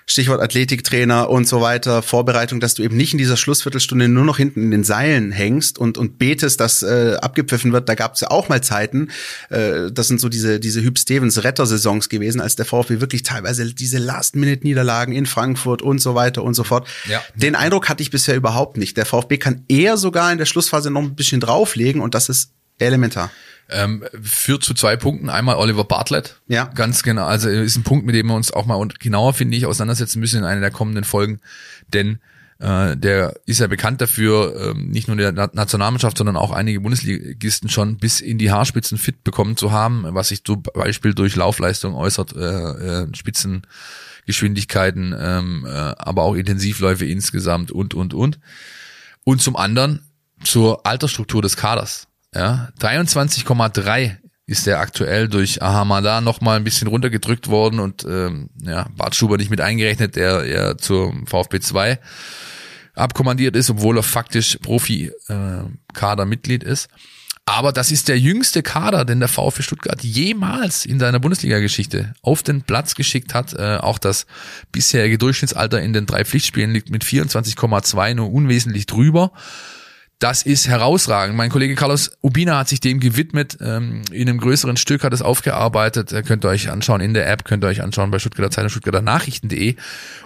Stichwort Athletiktrainer und so weiter, Vorbereitung, dass du eben nicht in dieser Schlussviertelstunde nur noch hinten in den Seilen hängst und, und betest, dass äh, abgepfiffen wird. Da gab es ja auch mal Zeiten, äh, das sind so diese, diese Hüb Stevens Rettersaisons gewesen, als der VfB wirklich teilweise diese Last-Minute-Niederlagen in Frankfurt und so weiter und so fort. Ja. Den Eindruck hatte ich bisher überhaupt nicht. Der VfB kann eher sogar in der Schlussphase noch ein bisschen drauflegen und das ist Elementar. Ähm, führt zu zwei Punkten. Einmal Oliver Bartlett. Ja. Ganz genau. Also ist ein Punkt, mit dem wir uns auch mal genauer, finde ich, auseinandersetzen müssen in einer der kommenden Folgen. Denn äh, der ist ja bekannt dafür, ähm, nicht nur der Nationalmannschaft, sondern auch einige Bundesligisten schon bis in die Haarspitzen fit bekommen zu haben, was sich zum Beispiel durch Laufleistung äußert, äh, äh, Spitzengeschwindigkeiten, ähm, äh, aber auch Intensivläufe insgesamt und, und, und. Und zum anderen zur Altersstruktur des Kaders. Ja, 23,3 ist der aktuell durch Ahamada noch mal ein bisschen runtergedrückt worden und ähm, ja, Bart Schuber nicht mit eingerechnet, der ja zur VfB 2 abkommandiert ist, obwohl er faktisch Profi-Kader-Mitglied ist. Aber das ist der jüngste Kader, den der VfB Stuttgart jemals in seiner Bundesliga-Geschichte auf den Platz geschickt hat. Äh, auch das bisherige Durchschnittsalter in den drei Pflichtspielen liegt mit 24,2 nur unwesentlich drüber. Das ist herausragend. Mein Kollege Carlos Ubina hat sich dem gewidmet. Ähm, in einem größeren Stück hat es aufgearbeitet. Könnt ihr euch anschauen in der App, könnt ihr euch anschauen bei Stuttgarter Zeitung, Stuttgarter Nachrichten.de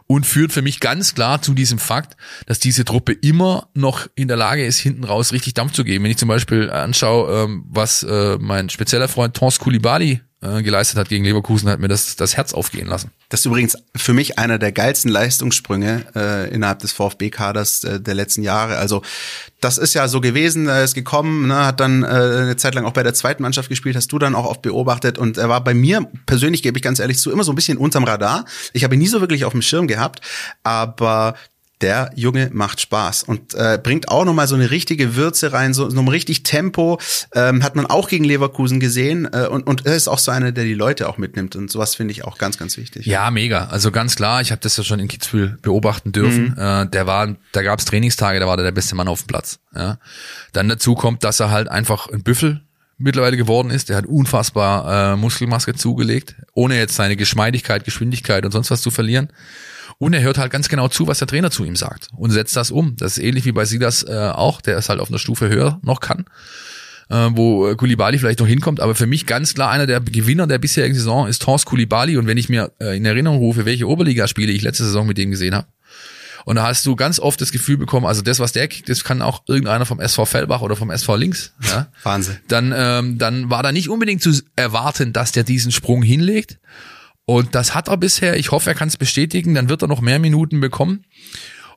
und führt für mich ganz klar zu diesem Fakt, dass diese Truppe immer noch in der Lage ist, hinten raus richtig Dampf zu geben. Wenn ich zum Beispiel anschaue, ähm, was äh, mein spezieller Freund Tons Koulibaly äh, geleistet hat gegen Leverkusen, hat mir das, das Herz aufgehen lassen. Das ist übrigens für mich einer der geilsten Leistungssprünge äh, innerhalb des VfB-Kaders äh, der letzten Jahre. Also das ist ja so gewesen, er ist gekommen, ne, hat dann äh, eine Zeit lang auch bei der zweiten Mannschaft gespielt, hast du dann auch oft beobachtet und er war bei mir persönlich, gebe ich ganz ehrlich zu, immer so ein bisschen unterm Radar. Ich habe ihn nie so wirklich auf dem Schirm gehabt, aber der Junge macht Spaß und äh, bringt auch nochmal so eine richtige Würze rein, so, so ein richtig Tempo. Ähm, hat man auch gegen Leverkusen gesehen äh, und, und er ist auch so einer, der die Leute auch mitnimmt und sowas finde ich auch ganz, ganz wichtig. Ja, mega. Also ganz klar, ich habe das ja schon in Kitzbühel beobachten dürfen. Mhm. Äh, der war, da gab es Trainingstage, da war der der beste Mann auf dem Platz. Ja. Dann dazu kommt, dass er halt einfach ein Büffel mittlerweile geworden ist. Der hat unfassbar äh, Muskelmaske zugelegt, ohne jetzt seine Geschmeidigkeit, Geschwindigkeit und sonst was zu verlieren. Und er hört halt ganz genau zu, was der Trainer zu ihm sagt und setzt das um. Das ist ähnlich wie bei Silas äh, auch, der es halt auf einer Stufe höher noch kann, äh, wo Kulibali vielleicht noch hinkommt. Aber für mich ganz klar einer der Gewinner der bisherigen Saison ist Horst Kulibali. Und wenn ich mir äh, in Erinnerung rufe, welche Oberligaspiele ich letzte Saison mit dem gesehen habe, und da hast du ganz oft das Gefühl bekommen, also das, was der kriegt, das kann auch irgendeiner vom SV Fellbach oder vom SV Links. Ja? Wahnsinn. Dann, ähm, dann war da nicht unbedingt zu erwarten, dass der diesen Sprung hinlegt. Und das hat er bisher. Ich hoffe, er kann es bestätigen. Dann wird er noch mehr Minuten bekommen.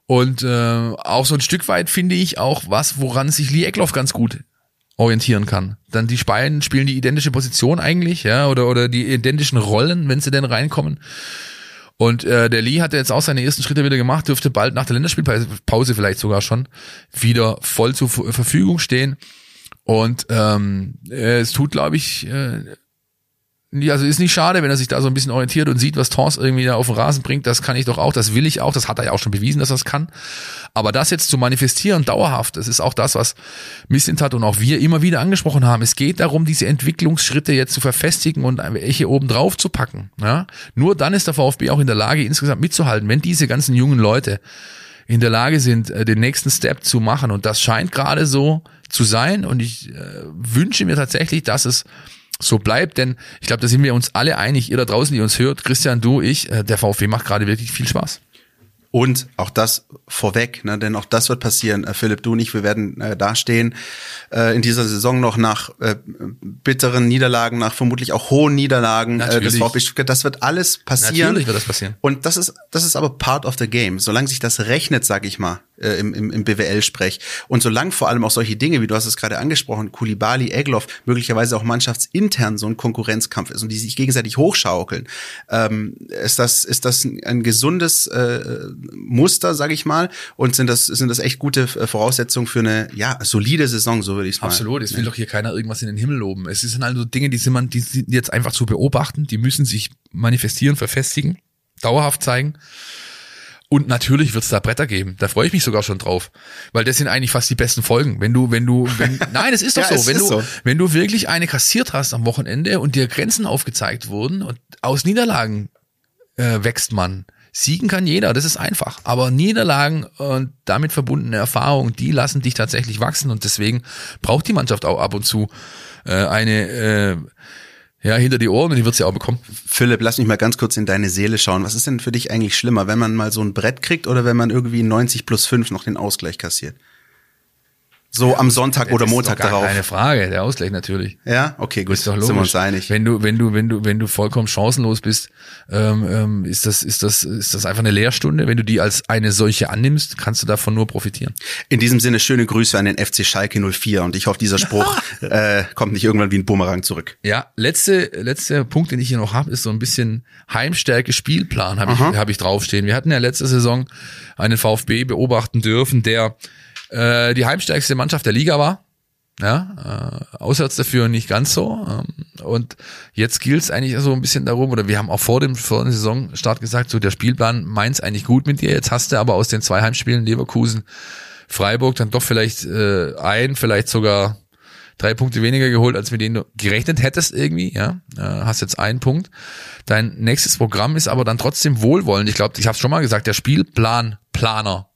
Und äh, auch so ein Stück weit finde ich auch was, woran sich Lee Eckloff ganz gut orientieren kann. Dann die beiden spielen die identische Position eigentlich, ja, oder oder die identischen Rollen, wenn sie denn reinkommen. Und äh, der Lee hat jetzt auch seine ersten Schritte wieder gemacht, dürfte bald nach der Länderspielpause vielleicht sogar schon wieder voll zur Verfügung stehen. Und ähm, es tut, glaube ich, äh, also ist nicht schade, wenn er sich da so ein bisschen orientiert und sieht, was Tors irgendwie da auf den Rasen bringt. Das kann ich doch auch, das will ich auch. Das hat er ja auch schon bewiesen, dass er es kann. Aber das jetzt zu manifestieren, dauerhaft, das ist auch das, was Missintat und auch wir immer wieder angesprochen haben. Es geht darum, diese Entwicklungsschritte jetzt zu verfestigen und welche oben drauf zu packen. Ja? Nur dann ist der VfB auch in der Lage, insgesamt mitzuhalten, wenn diese ganzen jungen Leute in der Lage sind, äh, den nächsten Step zu machen. Und das scheint gerade so zu sein. Und ich äh, wünsche mir tatsächlich, dass es so bleibt, denn ich glaube, da sind wir uns alle einig, ihr da draußen, die uns hört, Christian, du, ich, äh, der VfB macht gerade wirklich viel Spaß. Und auch das vorweg, ne, denn auch das wird passieren. Äh, Philipp, du und ich, wir werden äh, dastehen äh, in dieser Saison noch nach äh, bitteren Niederlagen, nach vermutlich auch hohen Niederlagen äh, des VfB Stuttgart. Das wird alles passieren. Natürlich wird das passieren. Und das ist das ist aber part of the game. Solange sich das rechnet, sag ich mal, äh, im, im, im BWL-Sprech. Und solange vor allem auch solche Dinge, wie du hast es gerade angesprochen, Kulibali, Egloff, möglicherweise auch mannschaftsintern so ein Konkurrenzkampf ist und die sich gegenseitig hochschaukeln, ähm, ist das ist das ein gesundes äh, Muster, sage ich mal, und sind das sind das echt gute äh, Voraussetzungen für eine ja solide Saison, so würde ich es mal. Absolut, es will doch hier keiner irgendwas in den Himmel loben. Es sind also Dinge, die sind man, die sind jetzt einfach zu beobachten, die müssen sich manifestieren, verfestigen, dauerhaft zeigen. Und natürlich wird es da Bretter geben. Da freue ich mich sogar schon drauf. Weil das sind eigentlich fast die besten Folgen. Wenn du, wenn du, wenn, nein, es ist doch ja, so. Wenn du, so. wenn du wirklich eine kassiert hast am Wochenende und dir Grenzen aufgezeigt wurden und aus Niederlagen äh, wächst man. Siegen kann jeder, das ist einfach. Aber Niederlagen und damit verbundene Erfahrungen, die lassen dich tatsächlich wachsen und deswegen braucht die Mannschaft auch ab und zu äh, eine äh, ja, hinter die Ohren und die wird sie auch bekommen. Philipp, lass mich mal ganz kurz in deine Seele schauen. Was ist denn für dich eigentlich schlimmer, wenn man mal so ein Brett kriegt oder wenn man irgendwie 90 plus 5 noch den Ausgleich kassiert? So am Sonntag oder Montag darauf. Keine Frage, der Ausgleich natürlich. Ja, okay, gut, Ist doch logisch. sind wir uns einig. Wenn du, wenn du, wenn du, wenn du vollkommen chancenlos bist, ähm, ähm, ist das, ist das, ist das einfach eine Lehrstunde. Wenn du die als eine solche annimmst, kannst du davon nur profitieren. In diesem Sinne schöne Grüße an den FC Schalke 04 und ich hoffe, dieser Spruch äh, kommt nicht irgendwann wie ein Bumerang zurück. Ja, letzte, letzter Punkt, den ich hier noch habe, ist so ein bisschen Heimstärke Spielplan habe ich, hab ich draufstehen. Wir hatten ja letzte Saison einen VfB beobachten dürfen, der äh, die heimstärkste Mannschaft der Liga war. Ja, äh, auswärts dafür nicht ganz so. Ähm, und jetzt gilt es eigentlich so ein bisschen darum, oder wir haben auch vor dem, vor dem Saisonstart gesagt, so der Spielplan meint's eigentlich gut mit dir. Jetzt hast du aber aus den zwei Heimspielen Leverkusen, Freiburg dann doch vielleicht äh, ein, vielleicht sogar drei Punkte weniger geholt, als mit denen du gerechnet hättest irgendwie, ja. Äh, hast jetzt einen Punkt. Dein nächstes Programm ist aber dann trotzdem wohlwollend. Ich glaube, ich habe schon mal gesagt, der Spielplanplaner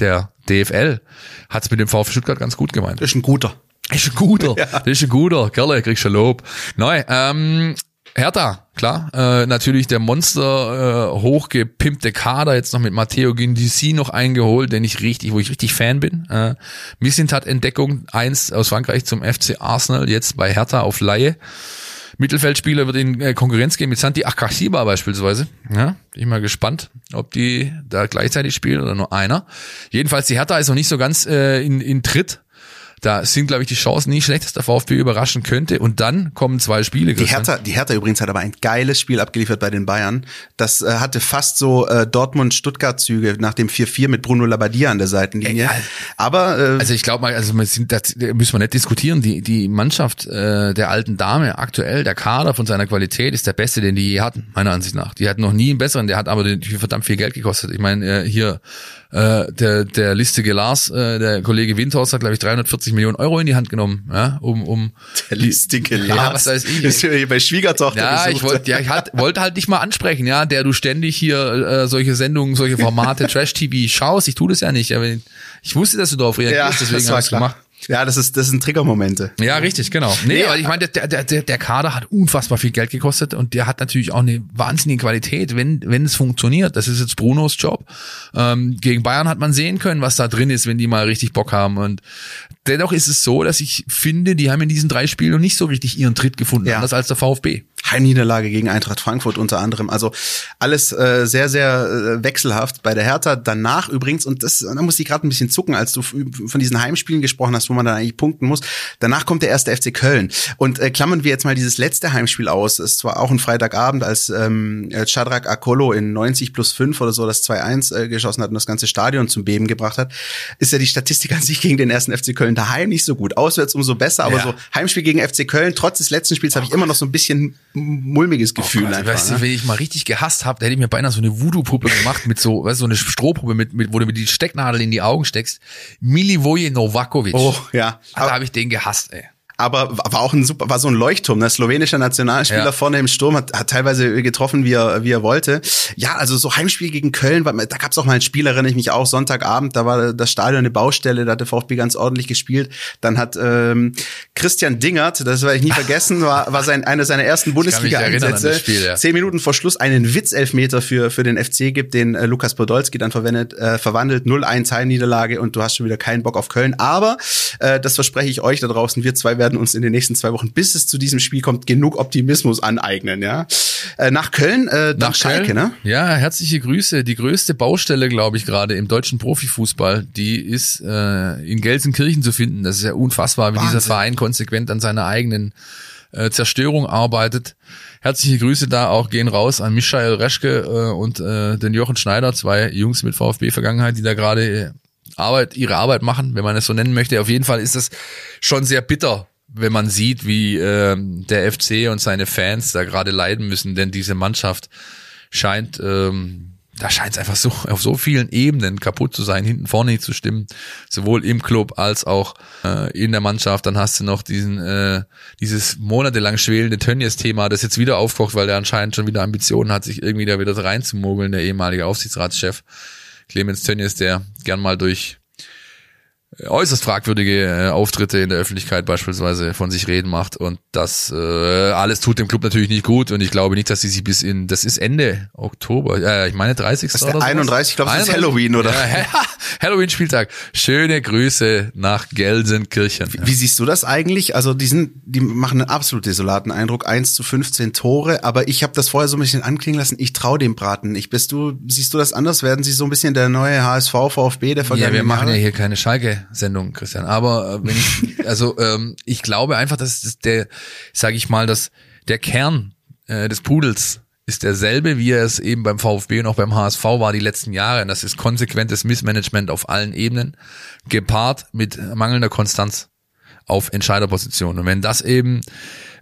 der DFL hat's mit dem VfB Stuttgart ganz gut gemeint. Ist ein guter. Ist ein guter. Das ist ein guter. Kerle, kriegst du Lob. Neu, ähm, Hertha, klar. Äh, natürlich der Monster äh, hochgepimpte Kader, jetzt noch mit Matteo Gindisi noch eingeholt, den ich richtig, wo ich richtig Fan bin. Äh, Missintat Entdeckung, eins aus Frankreich zum FC Arsenal, jetzt bei Hertha auf Laie. Mittelfeldspieler wird in äh, Konkurrenz gehen mit Santi Akashiba beispielsweise. Ja, bin ich mal gespannt, ob die da gleichzeitig spielen oder nur einer. Jedenfalls die Hertha ist noch nicht so ganz äh, in, in Tritt. Da sind, glaube ich, die Chancen nicht schlecht, dass der VfB überraschen könnte. Und dann kommen zwei Spiele. Die. Hertha, die Hertha übrigens hat aber ein geiles Spiel abgeliefert bei den Bayern. Das äh, hatte fast so äh, Dortmund-Stuttgart-Züge nach dem 4-4 mit Bruno Labbadia an der Seitenlinie. Ey, aber äh, Also ich glaube mal, also sind, das müssen wir nicht diskutieren. Die die Mannschaft äh, der alten Dame aktuell, der Kader von seiner Qualität ist der beste, den die je hatten, meiner Ansicht nach. Die hatten noch nie einen besseren. Der hat aber den, verdammt viel Geld gekostet. Ich meine äh, hier äh, der der listige Lars, äh, der Kollege Windhorst hat glaube ich 340 Millionen Euro in die Hand genommen, ja, um um der listige Ja, Lars. was weiß ich. Ist hier bei Schwiegertochter Ja, ich wollte ja, ich hat, wollte halt dich mal ansprechen, ja, der du ständig hier äh, solche Sendungen, solche Formate Trash-TV schaust. Ich tu das ja nicht, aber ich wusste, dass du darauf reagierst, ja, deswegen habe ich klar. gemacht. Ja, das ist das sind Triggermomente. Ja, richtig, genau. Nee, Nee, aber ich meine, der, der, der, der Kader hat unfassbar viel Geld gekostet und der hat natürlich auch eine wahnsinnige Qualität, wenn, wenn es funktioniert. Das ist jetzt Brunos Job. Ähm, gegen Bayern hat man sehen können, was da drin ist, wenn die mal richtig Bock haben. Und dennoch ist es so, dass ich finde, die haben in diesen drei Spielen noch nicht so richtig ihren Tritt gefunden, Ja. anders als der VfB. Heimniederlage gegen Eintracht Frankfurt unter anderem. Also alles äh, sehr, sehr äh, wechselhaft bei der Hertha. Danach übrigens, und das, da muss ich gerade ein bisschen zucken, als du von diesen Heimspielen gesprochen hast, wo man dann eigentlich punkten muss. Danach kommt der erste FC Köln. Und äh, klammern wir jetzt mal dieses letzte Heimspiel aus. Es war auch ein Freitagabend, als ähm, Chadrak Akolo in 90 plus 5 oder so das 2-1 äh, geschossen hat und das ganze Stadion zum Beben gebracht hat, ist ja die Statistik an sich gegen den ersten FC Köln daheim nicht so gut. Auswärts umso besser, aber Ja. so Heimspiel gegen FC Köln, trotz des letzten Spiels habe ich immer noch so ein bisschen mulmiges Gefühl Gott, einfach. weißt du, ne? wenn ich mal richtig gehasst habe, da hätte ich mir beinahe so eine Voodoo-Puppe gemacht mit so, weißt du, so eine Strohpuppe, mit, mit, wo du mit die Stecknadel in die Augen steckst. Milivoje Novakovic. Oh, ja. Da Aber, habe ich den gehasst, ey. Aber war auch ein super, war so ein Leuchtturm, ne? Slowenischer Nationalspieler Ja. vorne im Sturm, hat, hat teilweise getroffen, wie er, wie er wollte. Ja, also so Heimspiel gegen Köln, da gab's auch mal ein Spiel, erinnere ich mich auch, Sonntagabend, da war das Stadion eine Baustelle, da hat der VfB ganz ordentlich gespielt. Dann hat ähm, Christian Dingert, das werde ich nie vergessen, war, war sein, einer seiner ersten Bundesliga-Einsätze. ja. Zehn Minuten vor Schluss einen Witzelfmeter für, für den FC gibt, den äh, Lukas Podolski dann verwendet, äh, verwandelt, 0-1 Heimniederlage und du hast schon wieder keinen Bock auf Köln. Aber äh, das verspreche ich euch da draußen, wir zwei werden uns in den nächsten zwei Wochen, bis es zu diesem Spiel kommt, genug Optimismus aneignen. Ja, äh, Nach Köln, äh, Nach Schalke, Köln. ne? Ja, herzliche Grüße. Die größte Baustelle, glaube ich, gerade im deutschen Profifußball, die ist äh, in Gelsenkirchen zu finden. Das ist ja unfassbar, wie dieser. Verein konsequent an seiner eigenen äh, Zerstörung arbeitet. Herzliche Grüße da auch gehen raus an Michael Reschke äh, und äh, den Jochen Schneider, zwei Jungs mit VfB-Vergangenheit, die da gerade äh, Arbeit, ihre Arbeit machen, wenn man es so nennen möchte. Auf jeden Fall ist das schon sehr bitter, wenn man sieht, wie ähm, der FC und seine Fans da gerade leiden müssen, denn diese Mannschaft scheint, ähm, da scheint es einfach so auf so vielen Ebenen kaputt zu sein, hinten vorne nicht zu stimmen, sowohl im Club als auch äh, in der Mannschaft. Dann hast du noch diesen äh, dieses monatelang schwelende Tönnies-Thema, das jetzt wieder aufkocht, weil der anscheinend schon wieder Ambitionen hat, sich irgendwie da wieder reinzumogeln, der ehemalige Aufsichtsratschef Clemens Tönnies, der gern mal durch äußerst fragwürdige äh, Auftritte in der Öffentlichkeit beispielsweise von sich reden macht und das äh, alles tut dem Club natürlich nicht gut und ich glaube nicht, dass sie sich bis in das ist Ende Oktober, äh, ich meine 30. Das ist der 31, ich glaube, das ist Halloween oder ja, Halloween Spieltag. Schöne Grüße nach Gelsenkirchen. Wie, wie, siehst du das eigentlich? Also die sind die machen einen absolut desolaten Eindruck, 1 zu 15 Tore, aber ich habe das vorher so ein bisschen anklingen lassen, ich traue dem Braten nicht. Bist du siehst du das anders? Werden sie so ein bisschen der neue HSV VfB der vergangenen Ja, wir machen Jahre? ja hier keine Schalke Sendung, Christian. Aber äh, wenn ich, also ähm, ich glaube einfach, dass das der, sage ich mal, dass der Kern äh, des Pudels ist derselbe, wie er es eben beim VfB und auch beim HSV war die letzten Jahre. Und das ist konsequentes Missmanagement auf allen Ebenen, gepaart mit mangelnder Konstanz auf Entscheiderpositionen. Und wenn das eben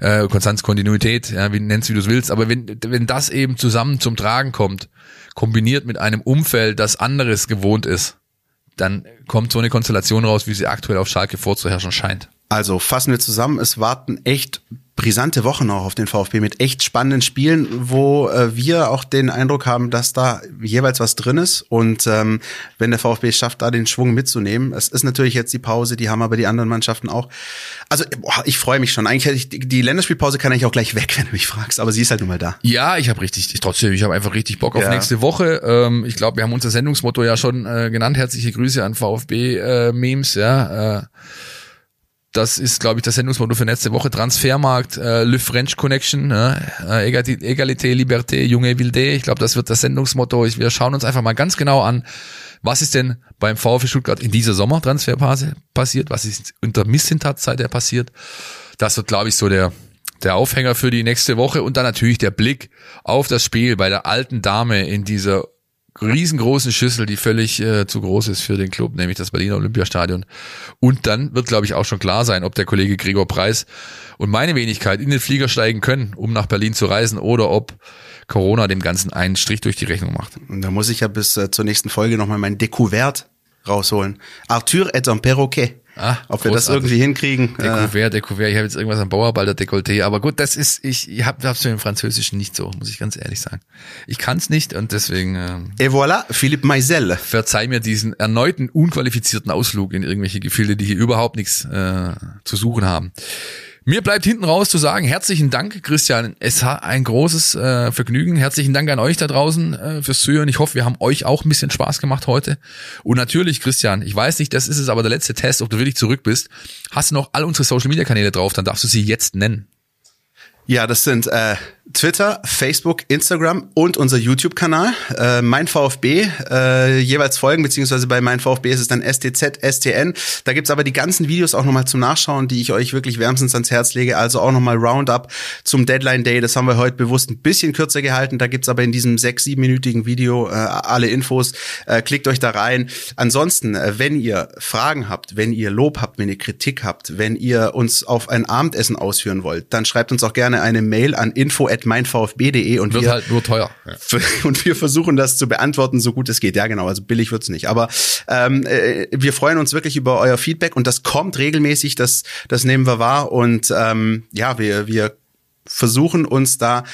äh, Konstanz, Kontinuität, ja, wie nennst wie du es willst, aber wenn wenn das eben zusammen zum Tragen kommt, kombiniert mit einem Umfeld, das anderes gewohnt ist, dann kommt so eine Konstellation raus, wie sie aktuell auf Schalke vorzuherrschen scheint. Also fassen wir zusammen, es warten echt brisante Wochen auch auf den VfB mit echt spannenden Spielen, wo äh, wir auch den Eindruck haben, dass da jeweils was drin ist. Und ähm, wenn der VfB es schafft, da den Schwung mitzunehmen, es ist natürlich jetzt die Pause, die haben aber die anderen Mannschaften auch. Also boah, ich freue mich schon. Eigentlich hätte ich die Länderspielpause kann ich auch gleich weg, wenn du mich fragst, aber sie ist halt nun mal da. Ja, ich habe richtig, ich, trotzdem, ich habe einfach richtig Bock auf ja. nächste Woche. Ähm, ich glaube, wir haben unser Sendungsmotto ja schon äh, genannt. Herzliche Grüße an VfB-Memes, äh, ja. Äh, das ist, glaube ich, das Sendungsmotto für nächste Woche. Transfermarkt, äh, Le French Connection, ne? äh, Egalité, Liberté, Junge Wilde. Ich glaube, das wird das Sendungsmotto. Ich, wir schauen uns einfach mal ganz genau an, was ist denn beim VfB Stuttgart in dieser Sommertransferphase passiert? Was ist unter Misshintat-Zeit der passiert? Das wird, glaube ich, so der, der Aufhänger für die nächste Woche und dann natürlich der Blick auf das Spiel bei der alten Dame in dieser riesengroßen Schüssel, die völlig äh, zu groß ist für den Club, nämlich das Berliner Olympiastadion. Und dann wird, glaube ich, auch schon klar sein, ob der Kollege Gregor Preis und meine Wenigkeit in den Flieger steigen können, um nach Berlin zu reisen, oder ob Corona dem Ganzen einen Strich durch die Rechnung macht. Da muss ich ja bis äh, zur nächsten Folge nochmal mein Découvert rausholen. Arthur est un perroquet. Ah, Ob wir das irgendwie hinkriegen. Découvert, Découvert. Ich habe jetzt irgendwas am Bauarbeiter Dekolleté. Aber gut, das ist, ich, ich habe es im Französischen nicht so, muss ich ganz ehrlich sagen. Ich kann es nicht und deswegen. Ähm, Et voilà, Philippe Meisel. Verzeih mir diesen erneuten unqualifizierten Ausflug in irgendwelche Gefilde, die hier überhaupt nichts äh, zu suchen haben. Mir bleibt hinten raus zu sagen, herzlichen Dank, Christian. Es war ein großes äh, Vergnügen. Herzlichen Dank an euch da draußen äh, fürs Zuhören. Ich hoffe, wir haben euch auch ein bisschen Spaß gemacht heute. Und natürlich, Christian, ich weiß nicht, das ist es aber der letzte Test, ob du wirklich zurück bist. Hast du noch all unsere Social Media Kanäle drauf, dann darfst du sie jetzt nennen. Ja, das sind äh, Twitter, Facebook, Instagram und unser YouTube-Kanal. Äh, mein VfB, äh, jeweils folgen, beziehungsweise bei mein VfB ist es dann STZ, STN. Da gibt's aber die ganzen Videos auch nochmal zum Nachschauen, die ich euch wirklich wärmstens ans Herz lege. Also auch nochmal Roundup zum Deadline Day. Das haben wir heute bewusst ein bisschen kürzer gehalten. Da gibt's aber in diesem sechs-, siebenminütigen Video äh, alle Infos. Äh, klickt euch da rein. Ansonsten, äh, wenn ihr Fragen habt, wenn ihr Lob habt, wenn ihr Kritik habt, wenn ihr uns auf ein Abendessen ausführen wollt, dann schreibt uns auch gerne eine Mail an info at meinvfb.de und wird wir halt nur teuer. Ja. und wir versuchen das zu beantworten, so gut es geht. Ja, genau, also billig wird's nicht. Aber ähm, äh, wir freuen uns wirklich über euer Feedback und das kommt regelmäßig, das, das nehmen wir wahr. Und ähm, ja, wir, wir versuchen uns da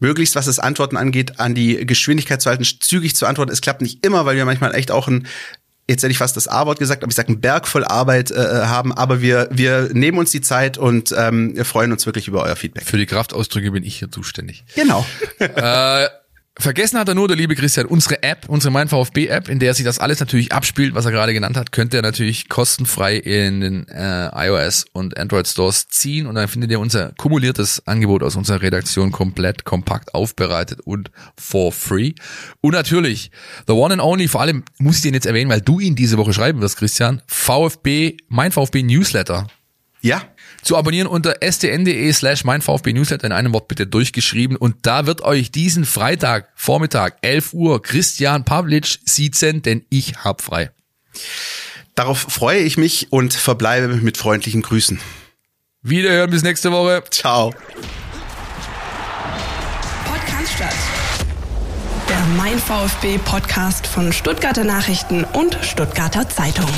möglichst, was das Antworten angeht, an die Geschwindigkeit zu halten, zügig zu antworten. Es klappt nicht immer, weil wir manchmal echt auch ein jetzt hätte ich fast das A-Wort gesagt, aber ich sage, einen Berg voll Arbeit äh, haben, aber wir, wir nehmen uns die Zeit und ähm, wir freuen uns wirklich über euer Feedback. Für die Kraftausdrücke bin ich hier zuständig. Genau. äh, Vergessen hat er nur, der liebe Christian, unsere App, unsere Mein VfB App, in der sich das alles natürlich abspielt, was er gerade genannt hat, könnt ihr natürlich kostenfrei in den äh, iOS und Android Stores ziehen und dann findet ihr unser kumuliertes Angebot aus unserer Redaktion komplett kompakt aufbereitet und for free. Und natürlich, the one and only, vor allem muss ich den jetzt erwähnen, weil du ihn diese Woche schreiben wirst, Christian, VfB, Mein VfB Newsletter. Ja, zu abonnieren unter stn.de slash mein VfB Newsletter in einem Wort bitte durchgeschrieben und da wird euch diesen Freitag Vormittag 11 Uhr Christian Pavlic siezen, denn ich hab frei. Darauf freue ich mich und verbleibe mit freundlichen Grüßen. Wiederhören bis nächste Woche. Ciao. Podcast statt. Der Mein VfB Podcast von Stuttgarter Nachrichten und Stuttgarter Zeitung.